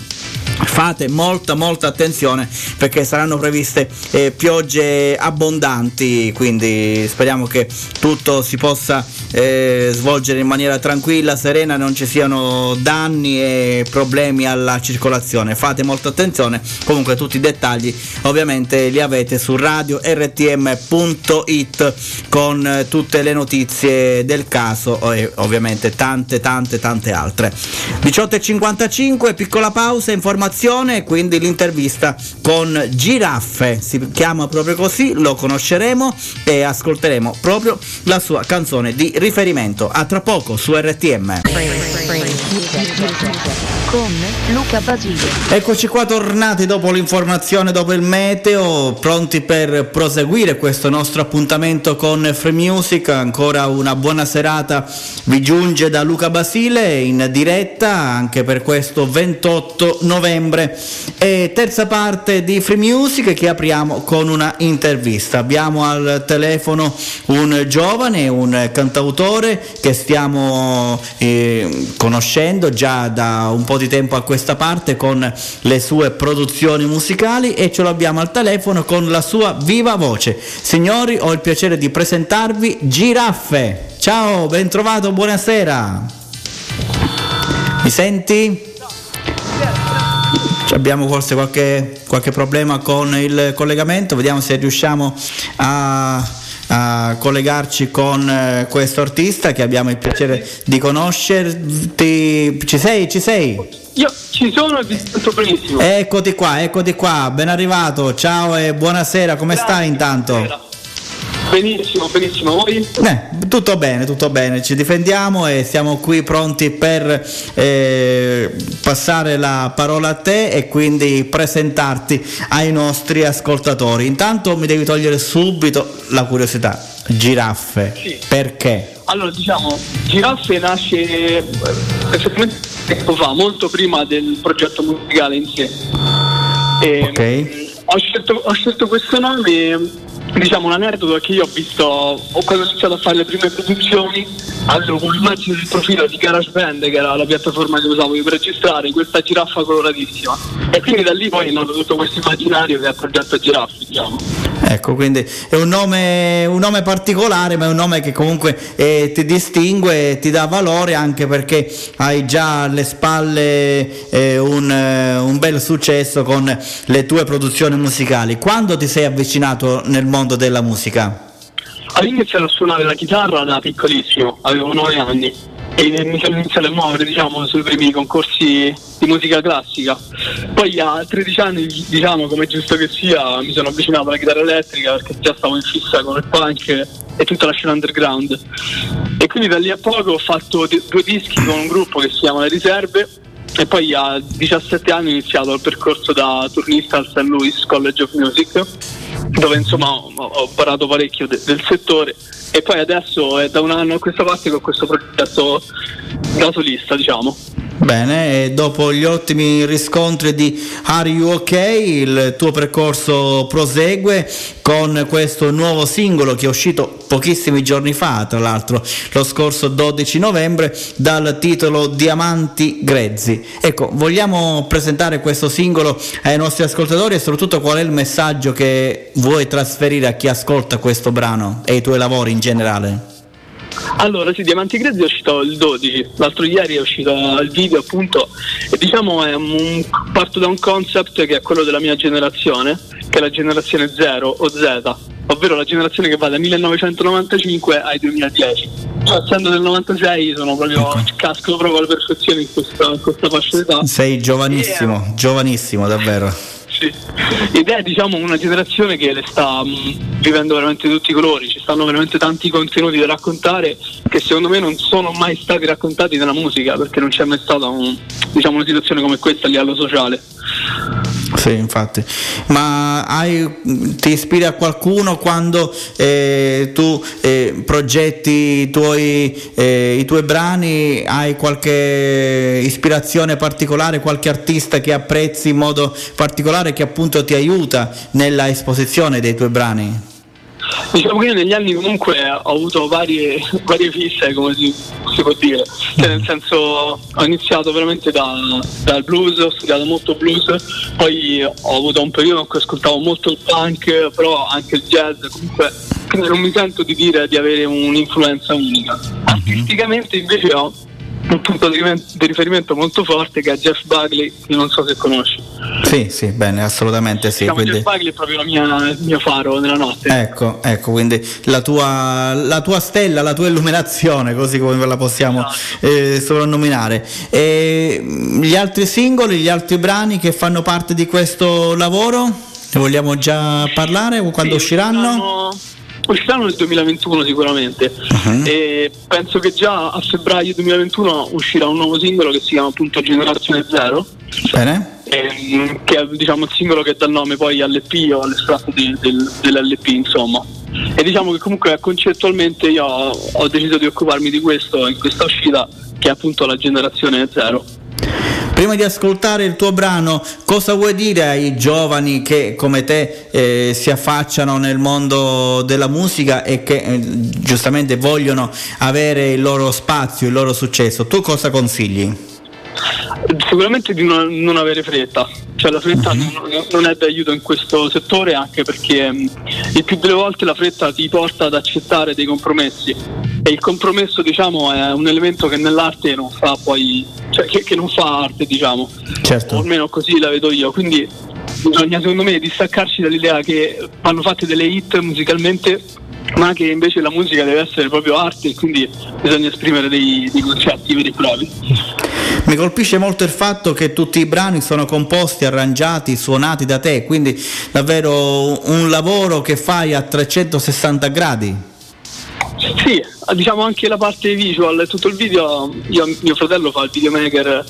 fate molta molta attenzione perché saranno previste eh, piogge abbondanti quindi speriamo che tutto si possa eh, svolgere in maniera tranquilla serena non ci siano danni e problemi alla circolazione. Fate molta attenzione comunque tutti i dettagli ovviamente li avete su radio rtm.it con eh, tutte le notizie del caso e ovviamente tante tante tante altre. 18.55 piccola pausa informazione quindi l'intervista con Giraffe. Si chiama proprio così lo conosceremo e ascolteremo proprio la sua canzone di riferimento. A tra poco su RTM Con Luca Basile. Eccoci qua tornati dopo l'informazione, dopo il meteo, pronti per proseguire questo nostro appuntamento con Free Music. Ancora una buona serata vi giunge da Luca Basile in diretta anche per questo 28 novembre. E terza parte di Free Music che apriamo con una intervista. Abbiamo al telefono un giovane, un cantautore che stiamo eh, conoscendo già da un po' di tempo a questa parte con le sue produzioni musicali e ce l'abbiamo al telefono con la sua viva voce. Signori, ho il piacere di presentarvi Giraffe. Ciao, ben trovato, buonasera. Mi senti? Abbiamo forse qualche, qualche problema con il collegamento, vediamo se riusciamo a, a collegarci con eh, questo artista che abbiamo il piacere di conoscerti. Ci sei? Ci sei? Io ci sono e vi sento benissimo. Eccoti qua, eccoti qua, ben arrivato, ciao e buonasera, come stai intanto? Benissimo, benissimo. Voi? Eh, tutto bene, tutto bene, ci difendiamo e siamo qui pronti per eh, passare la parola a te e quindi presentarti ai nostri ascoltatori. Intanto mi devi togliere subito la curiosità, giraffe, Sì. perché? Allora, diciamo, Giraffe nasce eh, effettivamente tempo fa, molto prima del progetto musicale in sé. E, Ok. ho, scelto, ho scelto questo nome, diciamo, un aneddoto che io ho visto, ho quando ho iniziato a fare le prime produzioni, avevo come immagine del profilo di GarageBand, che era la piattaforma che usavo per registrare, questa giraffa coloratissima. E quindi da lì poi è nato tutto questo immaginario che è il progetto Giraffe, diciamo. Ecco, quindi è un nome, un nome particolare, ma è un nome che comunque eh, ti distingue ti dà valore anche perché hai già alle spalle eh, un, eh, un bel successo con le tue produzioni musicali. Quando ti sei avvicinato nel mondo della musica? Avevo iniziato a suonare la chitarra da piccolissimo, avevo 9 anni e mi sono iniziato a muovere diciamo, sui primi concorsi di musica classica. Poi a 13 anni, diciamo, come giusto che sia, mi sono avvicinato alla chitarra elettrica perché già stavo in fissa con il punk e tutta la scena underground. E quindi da lì a poco ho fatto due dischi con un gruppo che si chiama Le Riserve e poi a 17 anni ho iniziato il percorso da turnista al St. Louis College of Music dove insomma ho, imparato parecchio de- del settore e poi adesso è da un anno a questa parte che ho questo progetto da solista diciamo. Bene, e dopo gli ottimi riscontri di Are You OK, il tuo percorso prosegue con questo nuovo singolo che è uscito pochissimi giorni fa, tra l'altro lo scorso 12 novembre, dal titolo Diamanti Grezzi. Ecco, vogliamo presentare questo singolo ai nostri ascoltatori e soprattutto qual è il messaggio che vuoi trasferire a chi ascolta questo brano e i tuoi lavori in generale? Allora, sì, Diamanti Grezzi è uscito il 12, l'altro ieri è uscito il video appunto e diciamo è un, parto da un concept che è quello della mia generazione, che è la generazione 0 o Z, ovvero la generazione che va dal 1995 ai 2010. Cioè, essendo del 96 sono proprio, casco proprio alla perfezione in questa, in questa fascia d'età. Sei giovanissimo, giovanissimo davvero. Sì. Ed è diciamo una generazione che le sta mh, vivendo veramente tutti i colori, ci stanno veramente tanti contenuti da raccontare che secondo me non sono mai stati raccontati nella musica perché non c'è mai stata un- diciamo, una situazione come questa a livello sociale. Sì, infatti. Ma hai- ti ispiri a qualcuno quando eh, tu eh, progetti i tuoi, eh, i tuoi brani? Hai qualche ispirazione particolare, qualche artista che apprezzi in modo particolare che appunto ti aiuta nella esposizione dei tuoi brani? Diciamo che io negli anni comunque ho avuto varie, varie fisse, come si, si può dire, cioè, nel senso ho iniziato veramente da- dal blues, ho studiato molto blues, poi ho avuto un periodo in cui ascoltavo molto il punk, però anche il jazz, comunque quindi non mi sento di dire di avere un'influenza unica. Artisticamente invece ho un punto di riferimento molto forte che è Jeff Buckley, che non so se conosci. Sì, sì, bene, assolutamente sì. Quindi- Jeff Buckley è proprio la mia- il mio faro nella notte. Ecco, ecco, quindi la tua, la tua stella, la tua illuminazione, così come la possiamo eh, soprannominare. E, mh, gli altri singoli, gli altri brani che fanno parte di questo lavoro, ne vogliamo già parlare quando Sì, usciranno? usciranno- Usciranno nel 2021 sicuramente Uh-huh. e penso che già a febbraio 2021 uscirà un nuovo singolo che si chiama appunto Generazione Zero Bene? ehm, che è diciamo il singolo che dà il nome poi all'EP o all'estratto di- del- dell'LP insomma e diciamo che comunque concettualmente io ho, ho deciso di occuparmi di questo in questa uscita che è appunto la Generazione Zero Prima di ascoltare il tuo brano, cosa vuoi dire ai giovani che come te eh, si affacciano nel mondo della musica e che eh, giustamente vogliono avere il loro spazio, il loro successo? Tu cosa consigli? Sicuramente di non, non avere fretta, cioè la fretta non, non è d'aiuto in questo settore anche perché mh, il più delle volte la fretta ti porta ad accettare dei compromessi e il compromesso diciamo è un elemento che nell'arte non fa poi, cioè che, che non fa arte diciamo, Certo. o almeno così la vedo io, quindi bisogna secondo me distaccarci dall'idea che vanno fatte delle hit musicalmente ma che invece la musica deve essere proprio arte e quindi bisogna esprimere dei, dei concetti veri e propri. Mi colpisce molto il fatto che tutti i brani sono composti, arrangiati, suonati da te, quindi davvero un lavoro che fai a 360 gradi. Sì, diciamo anche la parte visual, tutto il video, io, mio fratello fa il videomaker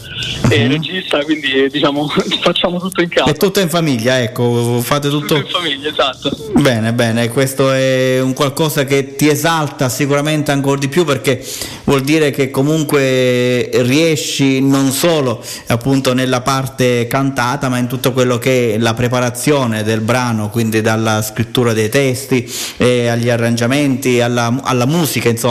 e regista, quindi diciamo (laughs) facciamo tutto in casa. È tutto in famiglia, ecco, fate tutto. in famiglia, esatto. Bene, bene, questo è un qualcosa che ti esalta sicuramente ancora di più perché vuol dire che comunque riesci non solo appunto nella parte cantata ma in tutto quello che è la preparazione del brano, quindi dalla scrittura dei testi e agli arrangiamenti, alla, alla musica, insomma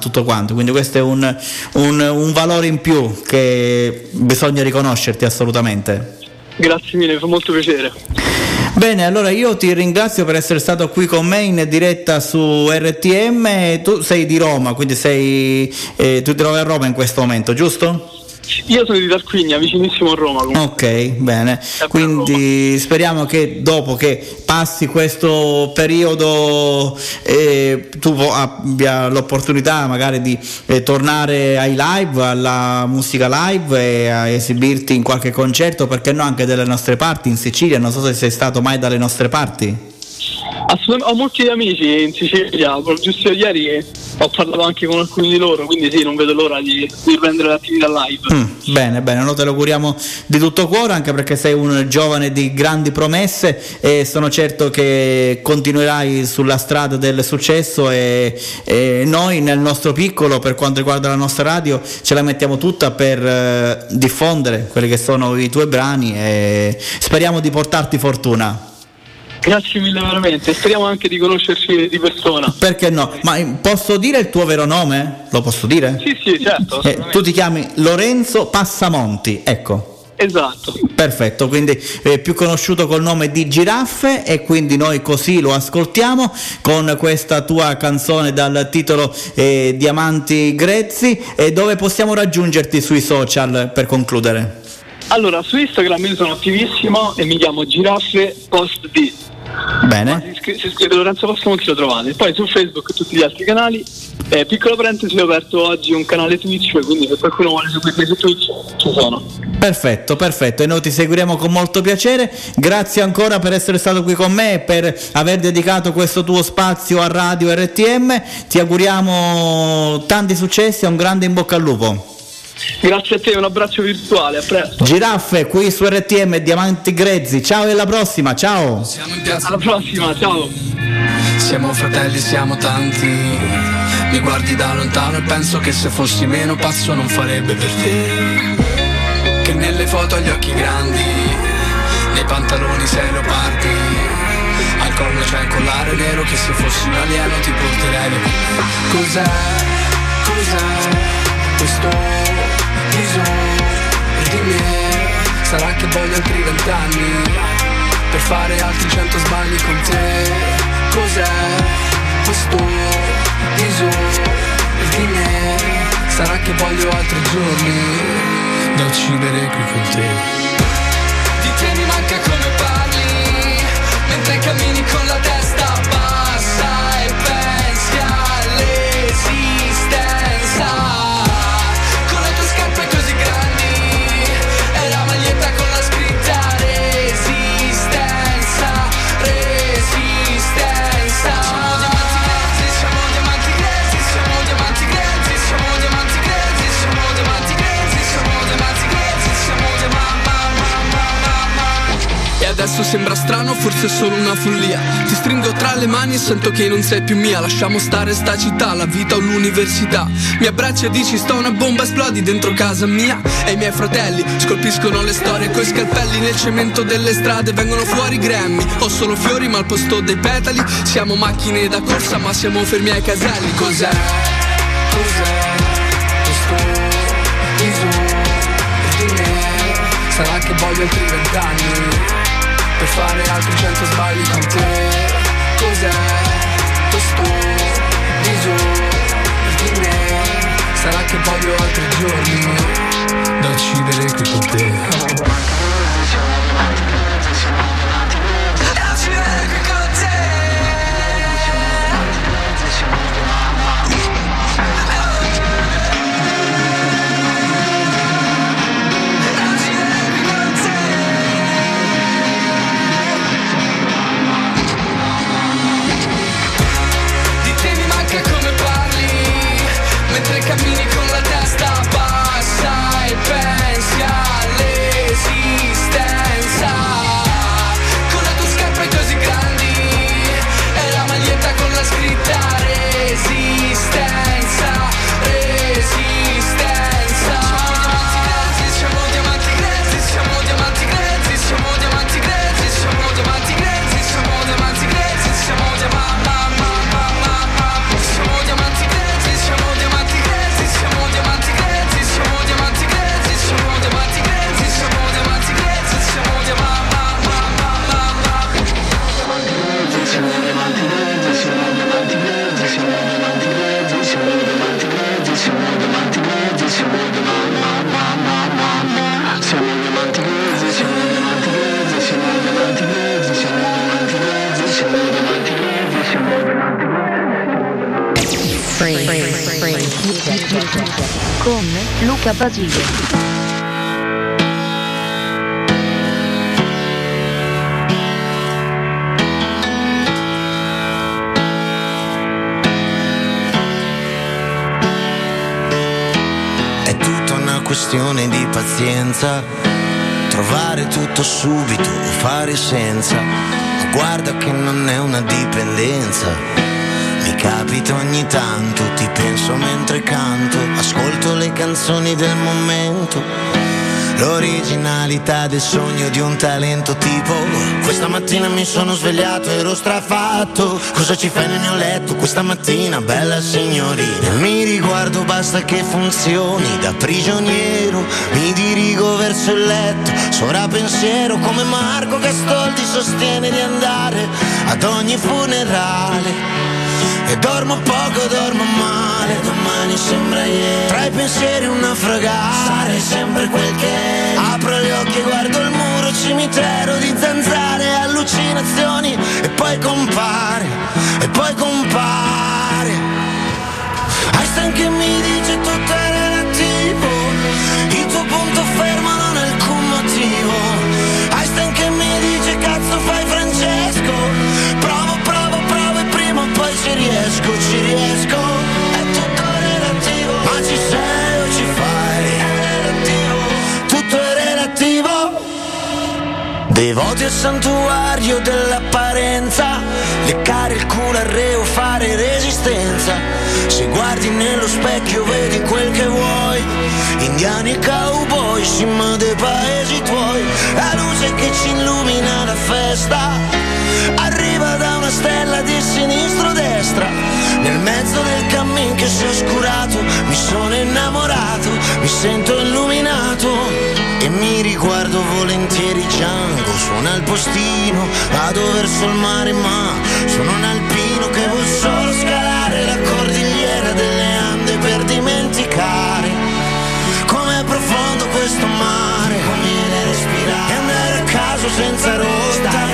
tutto quanto. Quindi questo è un, un- un valore in più che bisogna riconoscerti assolutamente. Grazie mille, mi fa molto piacere. Bene, allora io ti ringrazio per essere stato qui con me in diretta su RTM. Tu sei di Roma, quindi sei, eh, tu ti trovi a Roma in questo momento, giusto? Io sono di Tarquinia, vicinissimo a Roma. comunque. Ok, bene. Quindi speriamo che dopo che passi questo periodo eh, tu abbia l'opportunità magari di eh, tornare ai live, alla musica live e a esibirti in qualche concerto, perché no anche dalle nostre parti in Sicilia, non so se sei stato mai dalle nostre parti. Assolutamente, ho molti amici in Sicilia, giusto ieri ho parlato anche con alcuni di loro, quindi sì, non vedo l'ora di, di riprendere l'attività live. Mm, bene, bene, noi te lo auguriamo di tutto cuore anche perché sei un giovane di grandi promesse e sono certo che continuerai sulla strada del successo e, e noi nel nostro piccolo per quanto riguarda la nostra radio ce la mettiamo tutta per eh, diffondere quelli che sono i tuoi brani e speriamo di portarti fortuna. Grazie mille veramente, speriamo anche di conoscerci di persona. Perché no? Ma posso dire il tuo vero nome? Lo posso dire? Sì, sì, certo. Eh, tu ti chiami Lorenzo Passamonti, ecco. Esatto. Perfetto, quindi eh, più conosciuto col nome di Giraffe e quindi noi così lo ascoltiamo con questa tua canzone dal titolo eh, Diamanti Grezzi e dove possiamo raggiungerti sui social per concludere? Allora, su Instagram io sono attivissimo e mi chiamo Giraffe Post D. Bene. Si iscrive Lorenzo Passamonti lo trovate. Poi su Facebook e tutti gli altri canali. Eh, piccola parentesi, ho aperto oggi un canale Twitch, quindi se qualcuno vuole seguirmi su Twitch ci sono. Perfetto, perfetto, e noi ti seguiremo con molto piacere. Grazie ancora per essere stato qui con me e per aver dedicato questo tuo spazio a Radio RTM. Ti auguriamo tanti successi e un grande in bocca al lupo. Grazie a te, un abbraccio virtuale, a presto. Giraffe qui su RTM Diamanti Grezzi. Ciao e alla prossima, ciao. Alla prossima, ciao. Siamo fratelli, siamo tanti. Mi guardi da lontano e penso che se fossi meno pazzo non farebbe per te. Che nelle foto ha gli occhi grandi, nei pantaloni sei leopardi. Al collo c'è il collare nero che se fossi un alieno ti porterei. Cos'è? Cos'è? Questo bisogno di me Sarà che voglio altri vent'anni Per fare altri cento sbagli con te. Cos'è questo bisogno di me Sarà che voglio altri giorni Da uccidere qui con te. Di te mi manca come parli Mentre cammini con la testa adesso sembra strano, forse è solo una follia. Ti stringo tra le mani e sento che non sei più mia. Lasciamo stare sta città, la vita o l'università. Mi abbracci e dici sto una bomba esplodi dentro casa mia. E i miei fratelli scolpiscono le storie coi scalpelli Nel cemento delle strade. Vengono fuori grammi. Ho solo fiori ma al posto dei petali. Siamo macchine da corsa ma siamo fermi ai caselli. Cos'è? Cos'è? Sarà che voglio altri vent'anni fare altri cento sbagli con te Cos'è questo bisogno di me? Sarà che voglio altri giorni da uccidere qui con te È tutta una questione di pazienza, trovare tutto subito fare senza. Guarda che non è una dipendenza. Capita ogni tanto, ti penso mentre canto, ascolto le canzoni del momento. L'originalità del sogno di un talento tipo. Questa mattina mi sono svegliato, ero strafatto. Cosa ci fai nel mio letto questa mattina, bella signorina? Mi riguardo, basta che funzioni. Da prigioniero mi dirigo verso il letto. Sora pensiero come Marco Gastoldi sostiene di andare Ad ogni funerale e dormo poco, dormo male, domani sembra ieri. Tra i pensieri un naufragare, sarei sempre quel che eri. Apro gli occhi, guardo il muro, cimitero di zanzare, allucinazioni, e poi compare, e poi compare. Einstein che mi dice riesco, ci riesco. È tutto relativo, ma ci sei o ci fai? È relativo, tutto è relativo. Devoti al santuario dell'apparenza, leccare il culo al reo, fare resistenza. Se guardi nello specchio vedi quel che vuoi, indiani e cowboy, cima dei paesi tuoi. La luce che ci illumina la festa, arriva da una stella di sinistro-destra. Nel mezzo del cammin che si è oscurato, mi sono innamorato, mi sento illuminato. E mi riguardo volentieri Django Suona il postino, vado verso il mare ma Sono un alpino che vuol solo scalare La cordigliera delle Ande per dimenticare Com'è profondo questo mare Conviene respirare E andare a caso senza rotta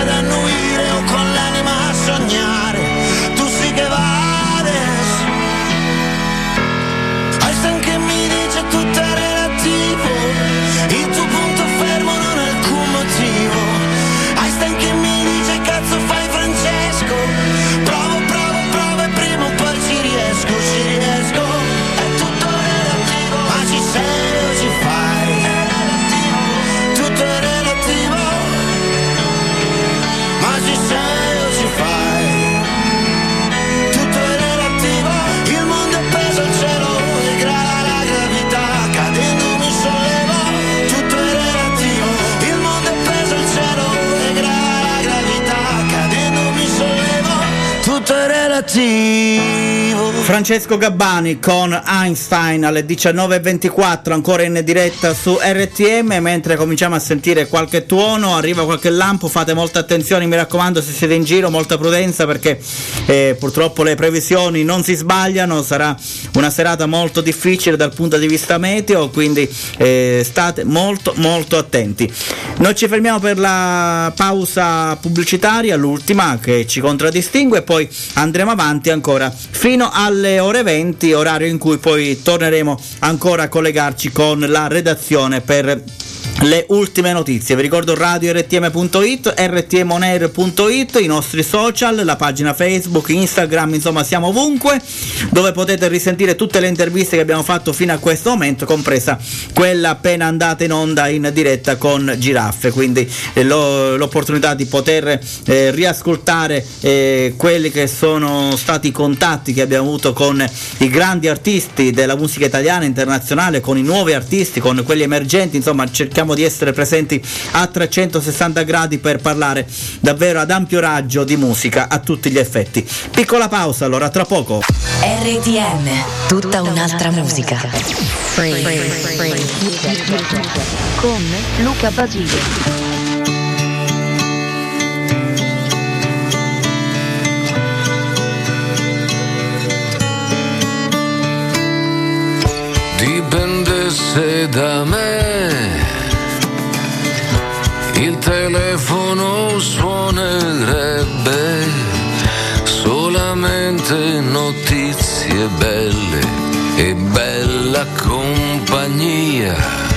testa bassa relativo. Francesco Gabbani con Einstein alle 19.24 ancora in diretta su RTM mentre cominciamo a sentire qualche tuono arriva qualche lampo fate molta attenzione mi raccomando se siete in giro molta prudenza perché eh, purtroppo le previsioni non si sbagliano. Sarà una serata molto difficile dal punto di vista meteo quindi eh, state molto molto attenti. Noi ci fermiamo per la pausa pubblicitaria l'ultima che ci contraddistingue poi andremo avanti ancora fino alle ore 20 orario in cui poi torneremo ancora a collegarci con la redazione per le ultime notizie. Vi ricordo radio rtm.it, rtmonair.it, i nostri social, la pagina Facebook, Instagram, insomma siamo ovunque, dove potete risentire tutte le interviste che abbiamo fatto fino a questo momento, compresa quella appena andata in onda in diretta con Giraffe, quindi eh, lo- l'opportunità di poter eh, riascoltare eh, quelli che sono stati i contatti che abbiamo avuto con i grandi artisti della musica italiana internazionale, con i nuovi artisti, con quelli emergenti, insomma cerchiamo di essere presenti a 360 gradi per parlare davvero ad ampio raggio di musica a tutti gli effetti. Piccola pausa allora, tra poco. RTM, tutta un'altra musica. Free, free, free, con Luca Basile. dipendesse da me il telefono suonerebbe solamente notizie belle e bella compagnia.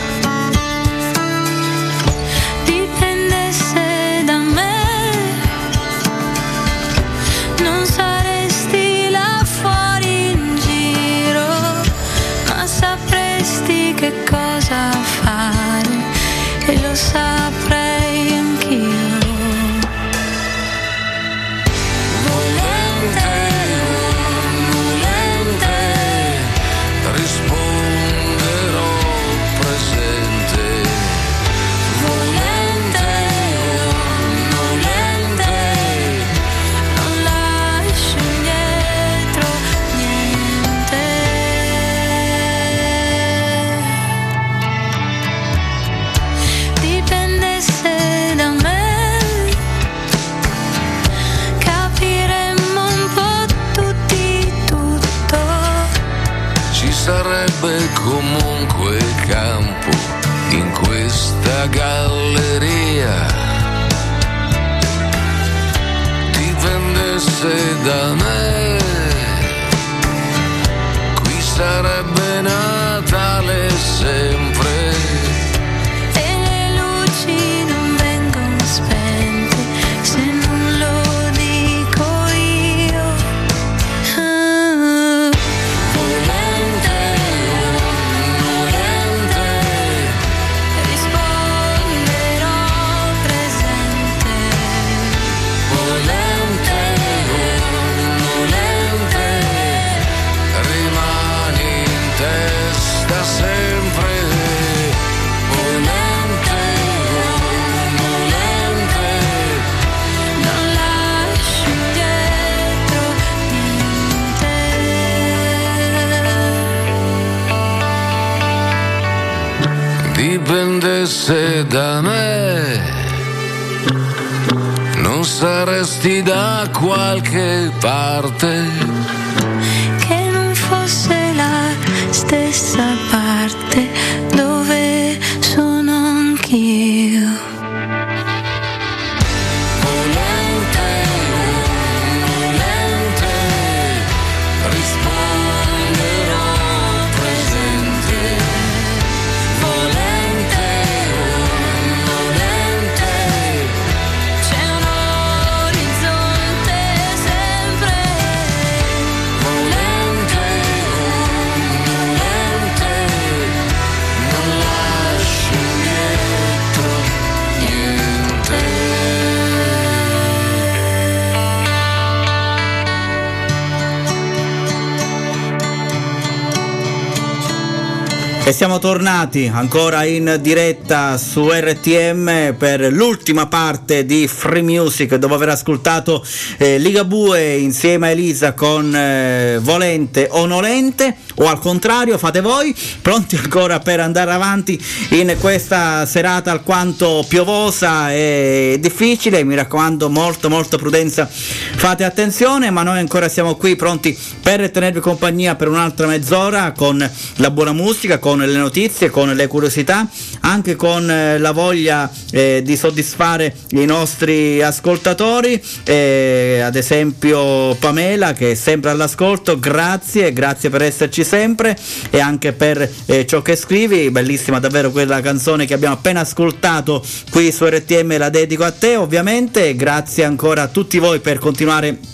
Tornati ancora in diretta su RTM per l'ultima parte di Free Music dopo aver ascoltato eh, Ligabue insieme a Elisa con eh, Volente o Nolente o al contrario fate voi pronti ancora per andare avanti in questa serata alquanto piovosa e difficile. Mi raccomando molto molto prudenza. Fate attenzione ma noi ancora siamo qui pronti per tenervi compagnia per un'altra mezz'ora con la buona musica con le notizie con le curiosità anche con eh, la voglia eh, di soddisfare i nostri ascoltatori eh, ad esempio Pamela che è sempre all'ascolto grazie grazie per esserci sempre e anche per eh, ciò che scrivi bellissima davvero quella canzone che abbiamo appena ascoltato qui su RTM la dedico a te ovviamente grazie ancora a tutti voi per continuare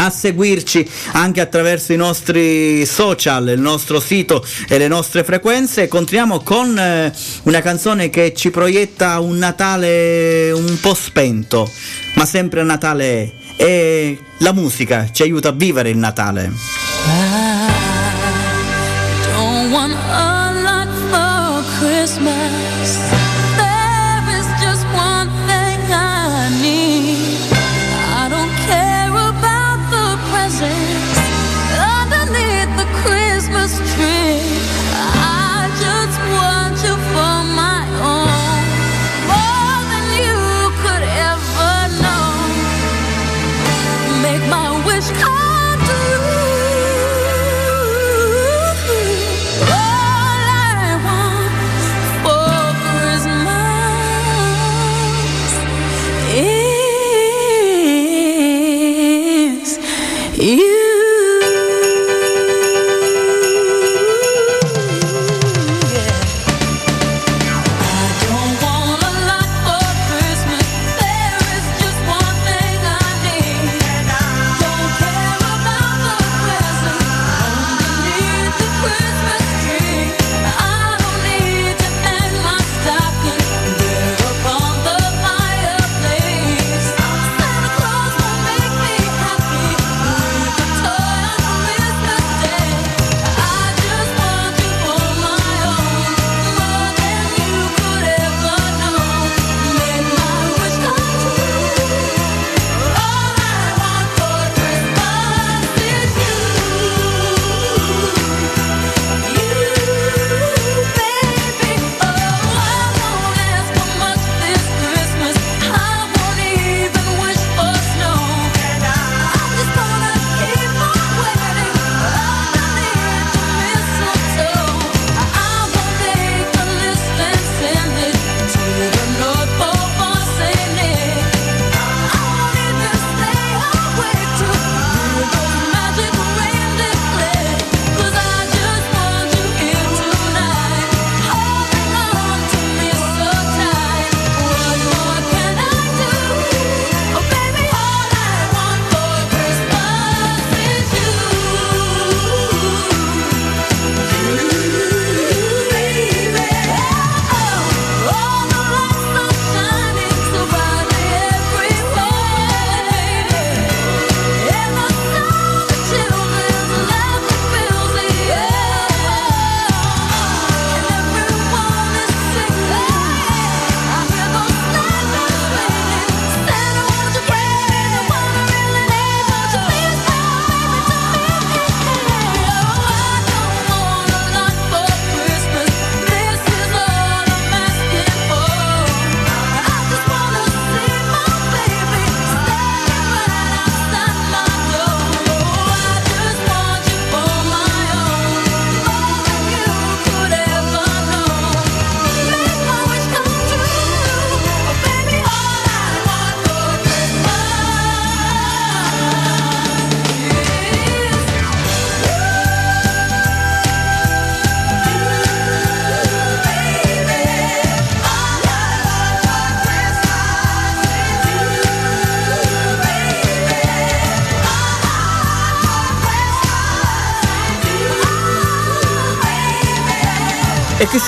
a seguirci anche attraverso i nostri social, il nostro sito e le nostre frequenze. Continuiamo con eh, una canzone che ci proietta un Natale un po' spento, ma sempre un Natale è. E la musica ci aiuta a vivere il Natale.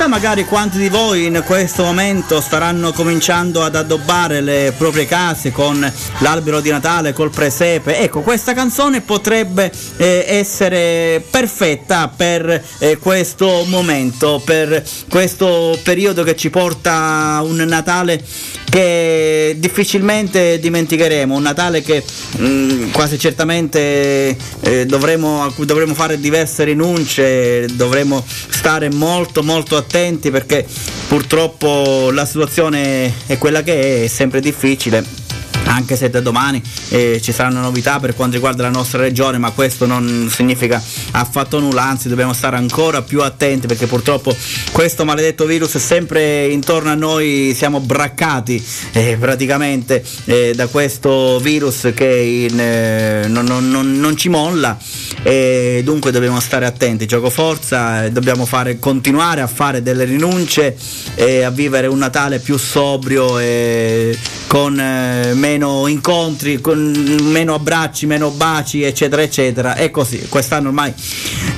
Chissà magari quanti di voi in questo momento staranno cominciando ad addobbare le proprie case con l'albero di Natale, col presepe. Ecco, questa canzone potrebbe eh, essere perfetta per eh, questo momento, per questo periodo che ci porta un Natale che difficilmente dimenticheremo, un Natale che mh, quasi certamente eh, dovremo, dovremo fare diverse rinunce, dovremo stare molto molto attenti perché purtroppo la situazione è quella che è, è sempre difficile anche se da domani eh, ci saranno novità per quanto riguarda la nostra regione, ma questo non significa affatto nulla, anzi dobbiamo stare ancora più attenti perché purtroppo questo maledetto virus è sempre intorno a noi, siamo braccati eh, praticamente eh, da questo virus che in, eh, non, non- non- non ci molla e dunque dobbiamo stare attenti, gioco forza, eh, dobbiamo fare, continuare a fare delle rinunce e a vivere un Natale più sobrio e con eh, meno incontri, con meno abbracci, meno baci, eccetera, eccetera. E così, quest'anno ormai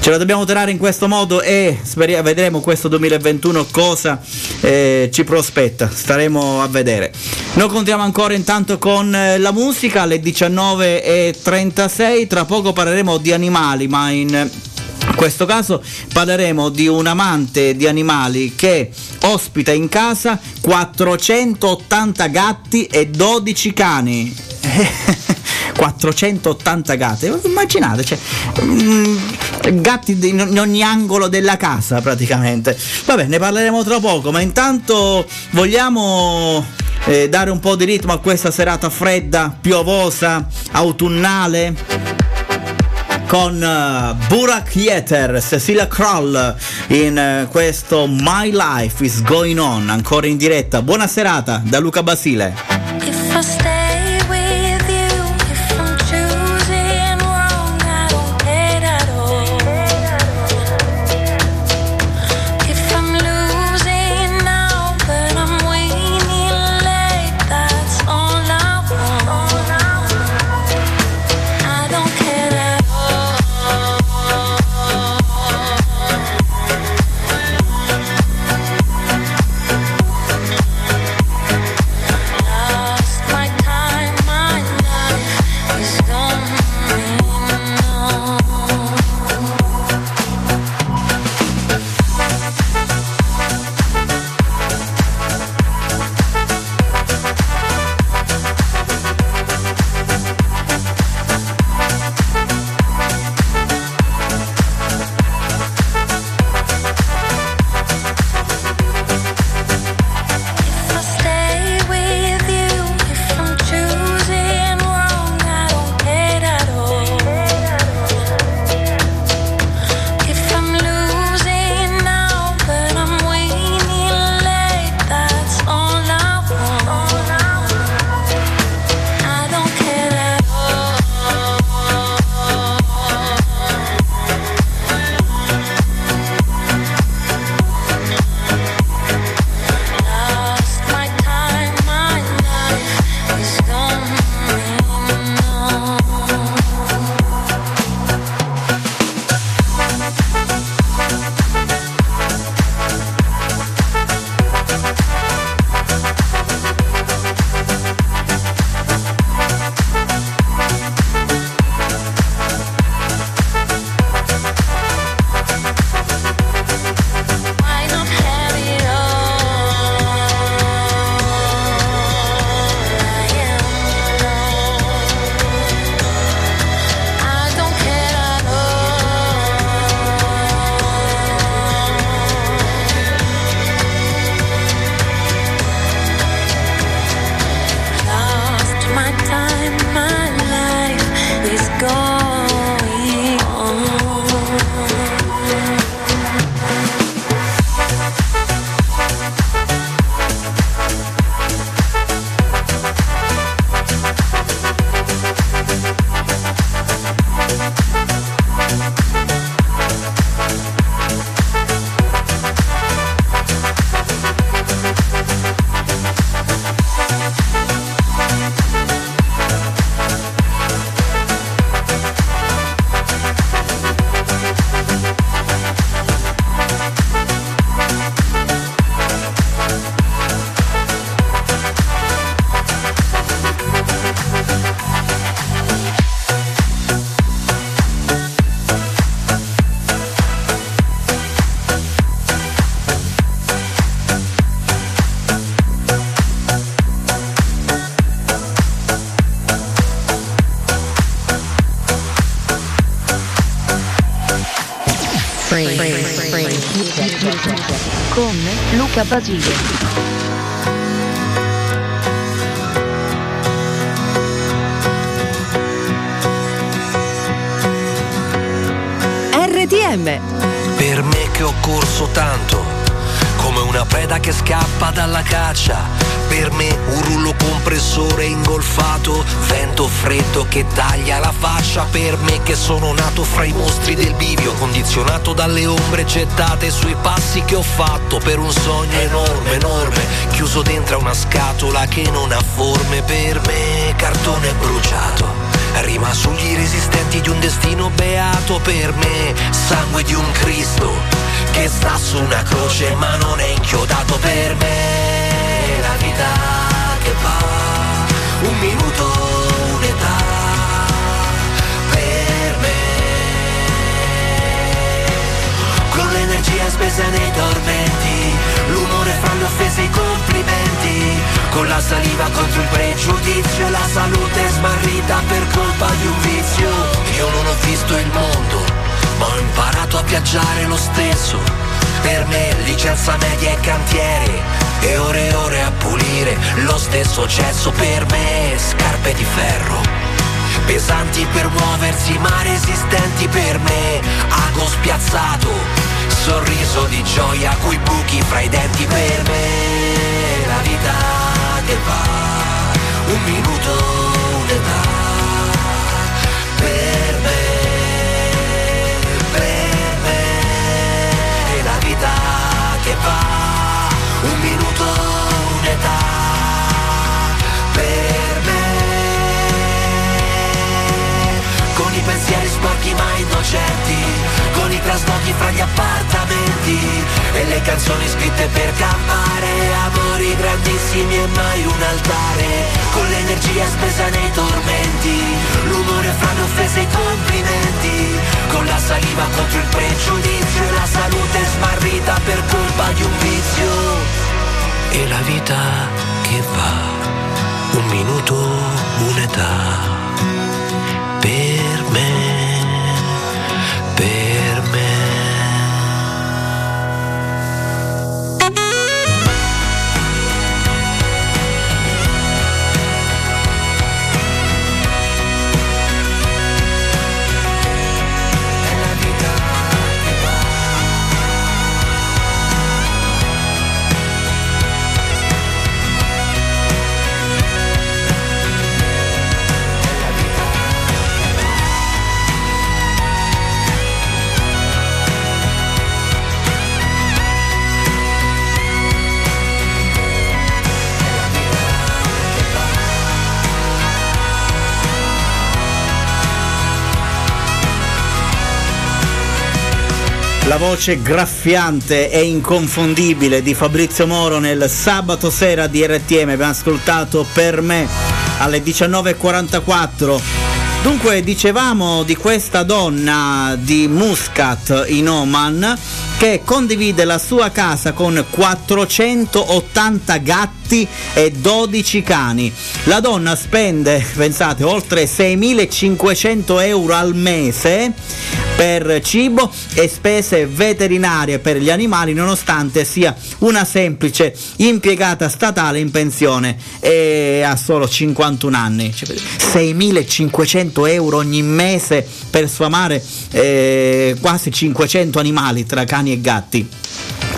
ce la dobbiamo tenere in questo modo e speriamo, vedremo questo 2021 cosa eh, ci prospetta, staremo a vedere. Noi contiamo ancora intanto con eh, la musica alle 19.36, tra poco parleremo di animali, ma in questo caso parleremo di un amante di animali che ospita in casa 480 gatti e 12 cani. (laughs) 480 gatti, immaginate, cioè, mm, gatti in ogni angolo della casa praticamente. Vabbè, ne parleremo tra poco, ma intanto vogliamo eh, dare un po' di ritmo a questa serata fredda, piovosa, autunnale con eh, Burak Yeter, Cecilia Kroll in eh, questo My Life is Going On, ancora in diretta. Buona serata da Luca Basile. Luca Basile. Per me che ho corso tanto, come una preda che scappa dalla caccia. Compressore ingolfato, vento freddo che taglia la faccia. Per me che sono nato fra i mostri del bivio, condizionato dalle ombre gettate sui passi che ho fatto. Per un sogno enorme, enorme, chiuso dentro a una scatola che non ha forme. Per me cartone bruciato. Rima sugli resistenti di un destino beato per me, sangue di un Cristo che sta su una croce ma non è inchiodato per me. La vita che va, un minuto, un'età per me. Con l'energia spesa nei tormenti, l'umore fra le offese e i complimenti, con la saliva contro il pregiudizio e la salute smarrita per colpa di un vizio. Io non ho visto il mondo, ma ho imparato a viaggiare lo stesso. Per me licenza media e cantiere, e ore e ore a pulire lo stesso cesso per me, scarpe di ferro. Pesanti per muoversi ma resistenti per me, ago spiazzato, sorriso di gioia coi buchi fra i denti per me, la vita che va, un minuto, un'età, per me, per me, la vita che va, pensieri sporchi ma innocenti, con i traslochi fra gli appartamenti e le canzoni scritte per campare, amori grandissimi e mai un altare, con l'energia spesa nei tormenti, l'umore fra le offese e i complimenti, con la saliva contro il pregiudizio e la salute smarrita per colpa di un vizio, e la vita che va, un minuto, un'età, La voce graffiante e inconfondibile di Fabrizio Moro nel sabato sera di RTM abbiamo ascoltato per me alle 19.44. Dunque dicevamo di questa donna di Muscat in Oman che condivide la sua casa con 480 gatti e 12 cani. La donna spende, pensate, oltre 6.500 euro al mese per cibo e spese veterinarie per gli animali nonostante sia una semplice impiegata statale in pensione e ha solo 51 anni. Cioè, 6.500 euro ogni mese per sfamare eh, quasi 500 animali tra cani e gatti.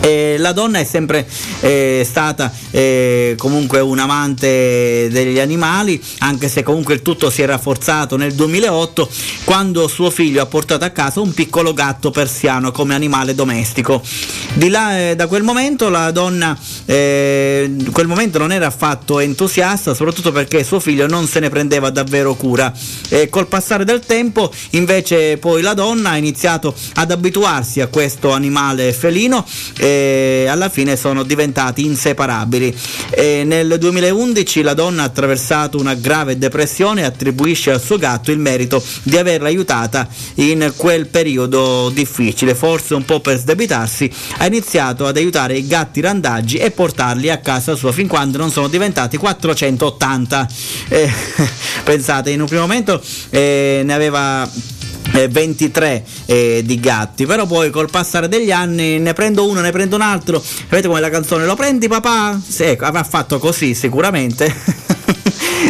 Eh, la donna è sempre eh, stata eh, comunque un amante degli animali, anche se comunque il tutto si è rafforzato nel 2008 quando suo figlio ha portato a casa un piccolo gatto persiano come animale domestico. Di là, eh, da quel momento la donna eh, in quel momento non era affatto entusiasta, soprattutto perché suo figlio non se ne prendeva davvero cura. Col passare del tempo invece poi la donna ha iniziato ad abituarsi a questo animale felino e alla fine sono diventati inseparabili. E nel 2011 la donna ha attraversato una grave depressione e attribuisce al suo gatto il merito di averla aiutata in quel periodo difficile, forse un po' per sdebitarsi, ha iniziato ad aiutare i gatti randaggi e portarli a casa sua fin quando non sono diventati 480. Eh, (laughs) pensate, in un primo momento eh, ne aveva eh, 23 eh, di gatti, però poi col passare degli anni ne prendo uno, ne prendo un altro, vedete come la canzone lo prendi papà? Sì, ecco, avrà fatto così sicuramente. (laughs)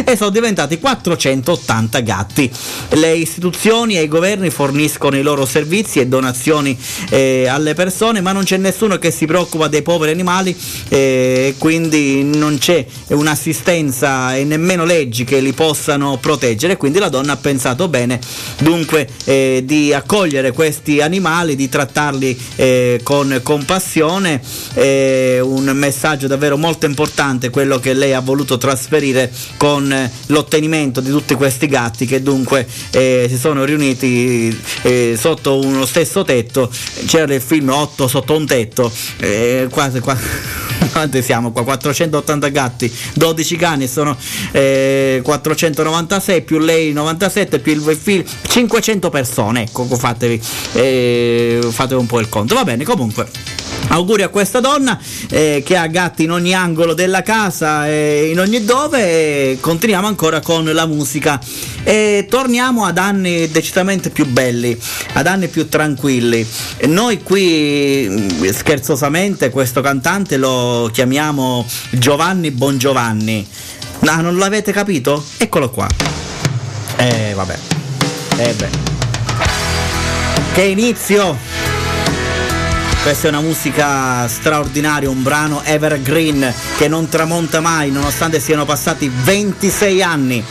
e sono diventati 480 gatti. Le istituzioni e i governi forniscono i loro servizi e donazioni eh, alle persone, ma non c'è nessuno che si preoccupa dei poveri animali e quindi non c'è un'assistenza e nemmeno leggi che li possano proteggere. Quindi la donna ha pensato bene dunque eh, di accogliere questi animali, di trattarli eh, con compassione. È un messaggio davvero molto importante quello che lei ha voluto trasferire con eh, l'ottenimento di tutti questi gatti che dunque eh, si sono riuniti eh, sotto uno stesso tetto. C'era il film 8 sotto un tetto, eh, quasi qua. (laughs) Quanti siamo qua? 480 gatti, 12 cani, sono eh, 496 più lei 97 più il film 500 persone, ecco fatevi, eh, fatevi un po' il conto. Va bene, comunque. Auguri a questa donna eh, che ha gatti in ogni angolo della casa e in ogni dove. E continuiamo ancora con la musica e torniamo ad anni decisamente più belli, ad anni più tranquilli. E Noi qui mh, scherzosamente questo cantante lo chiamiamo Giovanni Bongiovanni. No, non l'avete capito? Eccolo qua. Eh vabbè. Eh beh. Che inizio! Questa è una musica straordinaria, un brano evergreen che non tramonta mai nonostante siano passati 26 anni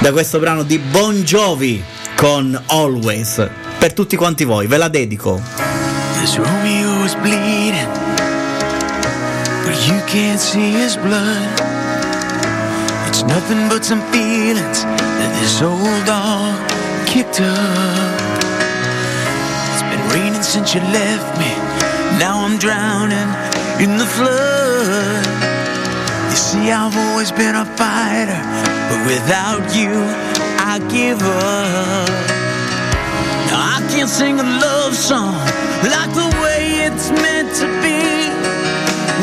da questo brano di Bon Jovi con Always. Per tutti quanti voi, ve la dedico. This Romeo is bleeding, but you can't see his blood. It's nothing but some feelings that this old dog kicked up. It's been raining since you left me. Now I'm drowning in the flood. You see, I've always been a fighter, but without you, I give up. Now I can't sing a love song like the way it's meant to be.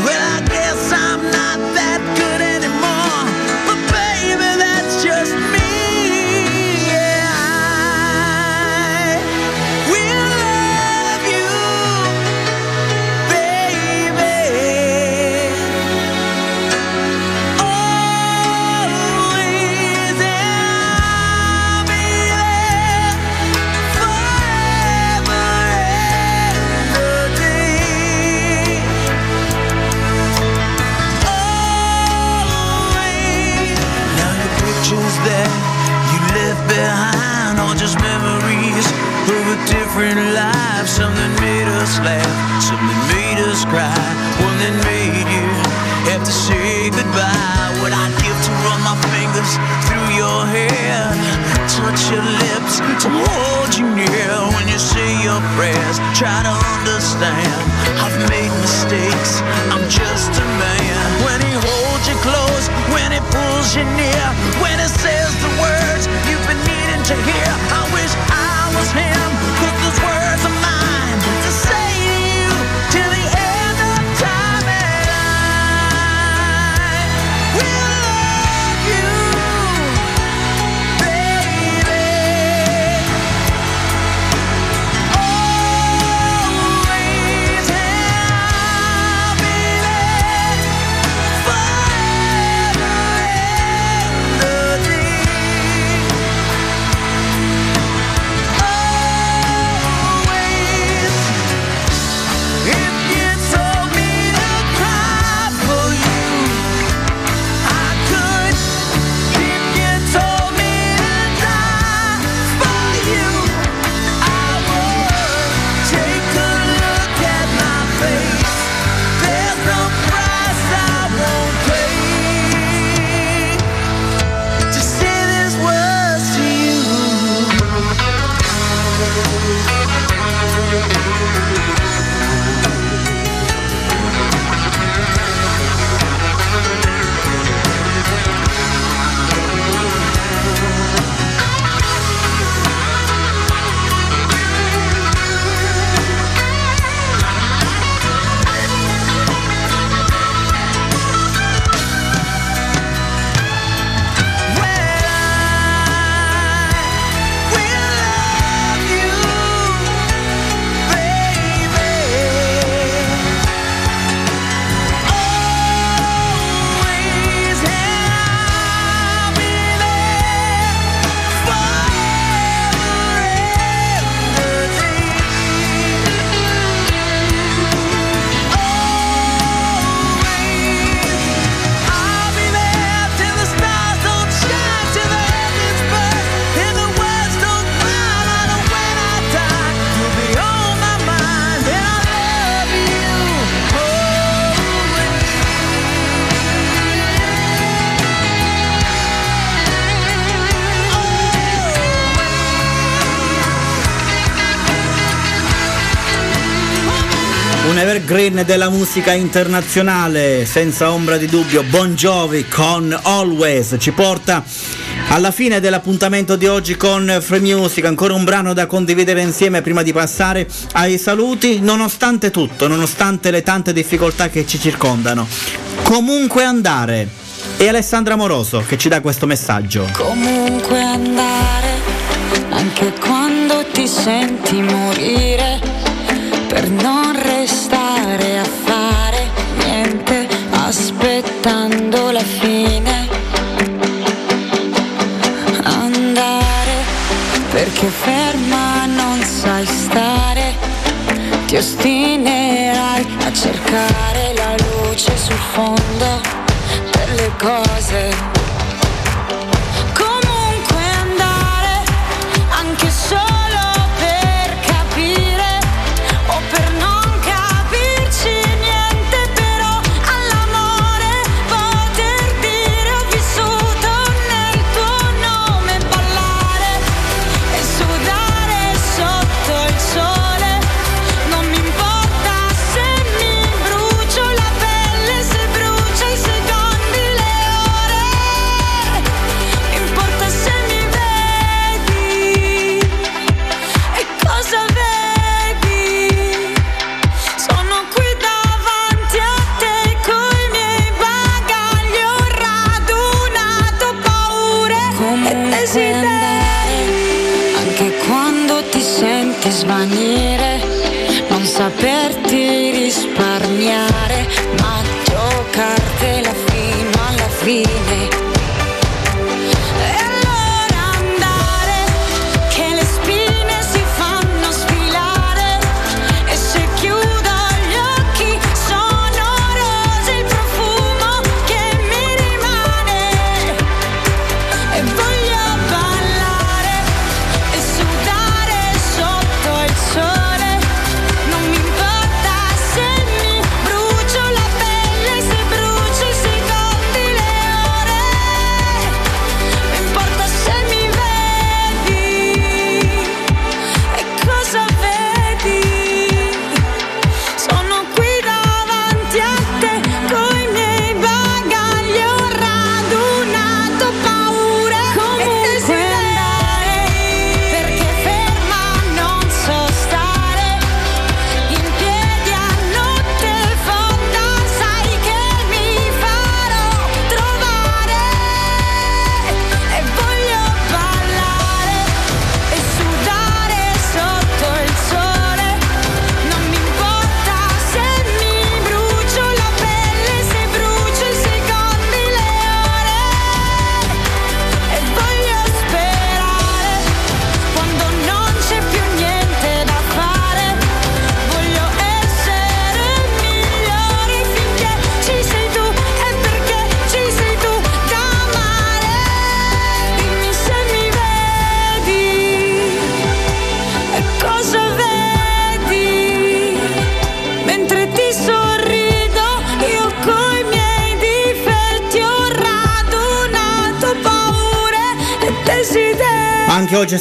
Well, evergreen della musica internazionale, senza ombra di dubbio. Bon Jovi con Always ci porta alla fine dell'appuntamento di oggi con Free Music, ancora un brano da condividere insieme prima di passare ai saluti, nonostante tutto, nonostante le tante difficoltà che ci circondano. Comunque andare. E Alessandra Moroso che ci dà questo messaggio. Comunque andare, anche quando ti senti morire, per non restare a fare niente, aspettando la fine. Andare, perché ferma non sai stare, ti ostinerai a cercare la luce sul fondo delle cose.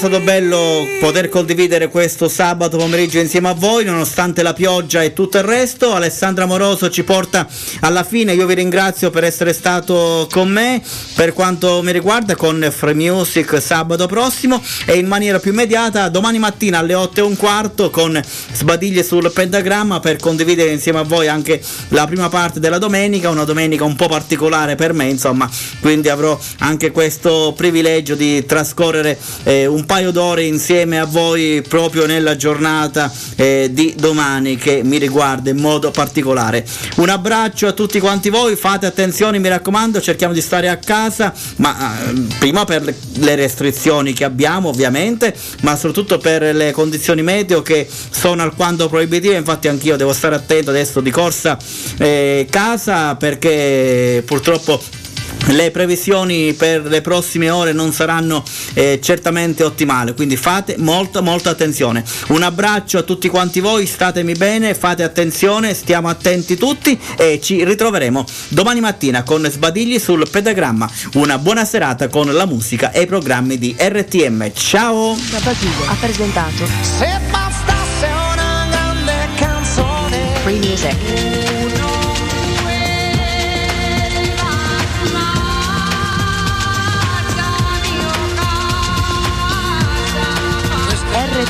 Stato bello poter condividere questo sabato pomeriggio insieme a voi, nonostante la pioggia e tutto il resto. Alessandra Moroso ci porta alla fine. Io vi ringrazio per essere stato con me. Per quanto mi riguarda, con Free Music sabato prossimo e in maniera più immediata domani mattina alle 8 e un quarto con Sbadiglie sul pentagramma per condividere insieme a voi anche la prima parte della domenica. Una domenica un po' particolare per me, insomma, quindi avrò anche questo privilegio di trascorrere eh, un paio d'ore insieme a voi proprio nella giornata eh, di domani che mi riguarda in modo particolare. Un abbraccio a tutti quanti voi, fate attenzione mi raccomando, cerchiamo di stare a casa, ma eh, prima per le restrizioni che abbiamo ovviamente, ma soprattutto per le condizioni meteo che sono alquanto proibitive, infatti anch'io devo stare attento adesso di corsa eh, casa perché purtroppo le previsioni per le prossime ore non saranno eh, certamente ottimali, quindi fate molta molta attenzione. Un abbraccio a tutti quanti voi, statemi bene, fate attenzione, stiamo attenti tutti e ci ritroveremo domani mattina con Sbadigli sul pedagramma. Una buona serata con la musica e i programmi di RTM. Ciao! Ha presentato Se bastasse una grande canzone Free Music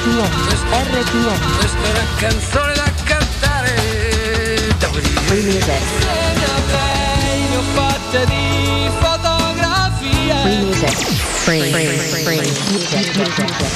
RPM. Questa è una canzone da cantare. Freemusic. Segno fatte di fotografia. Freemusic. Free, free, free, free, free, free, free, free, free, free,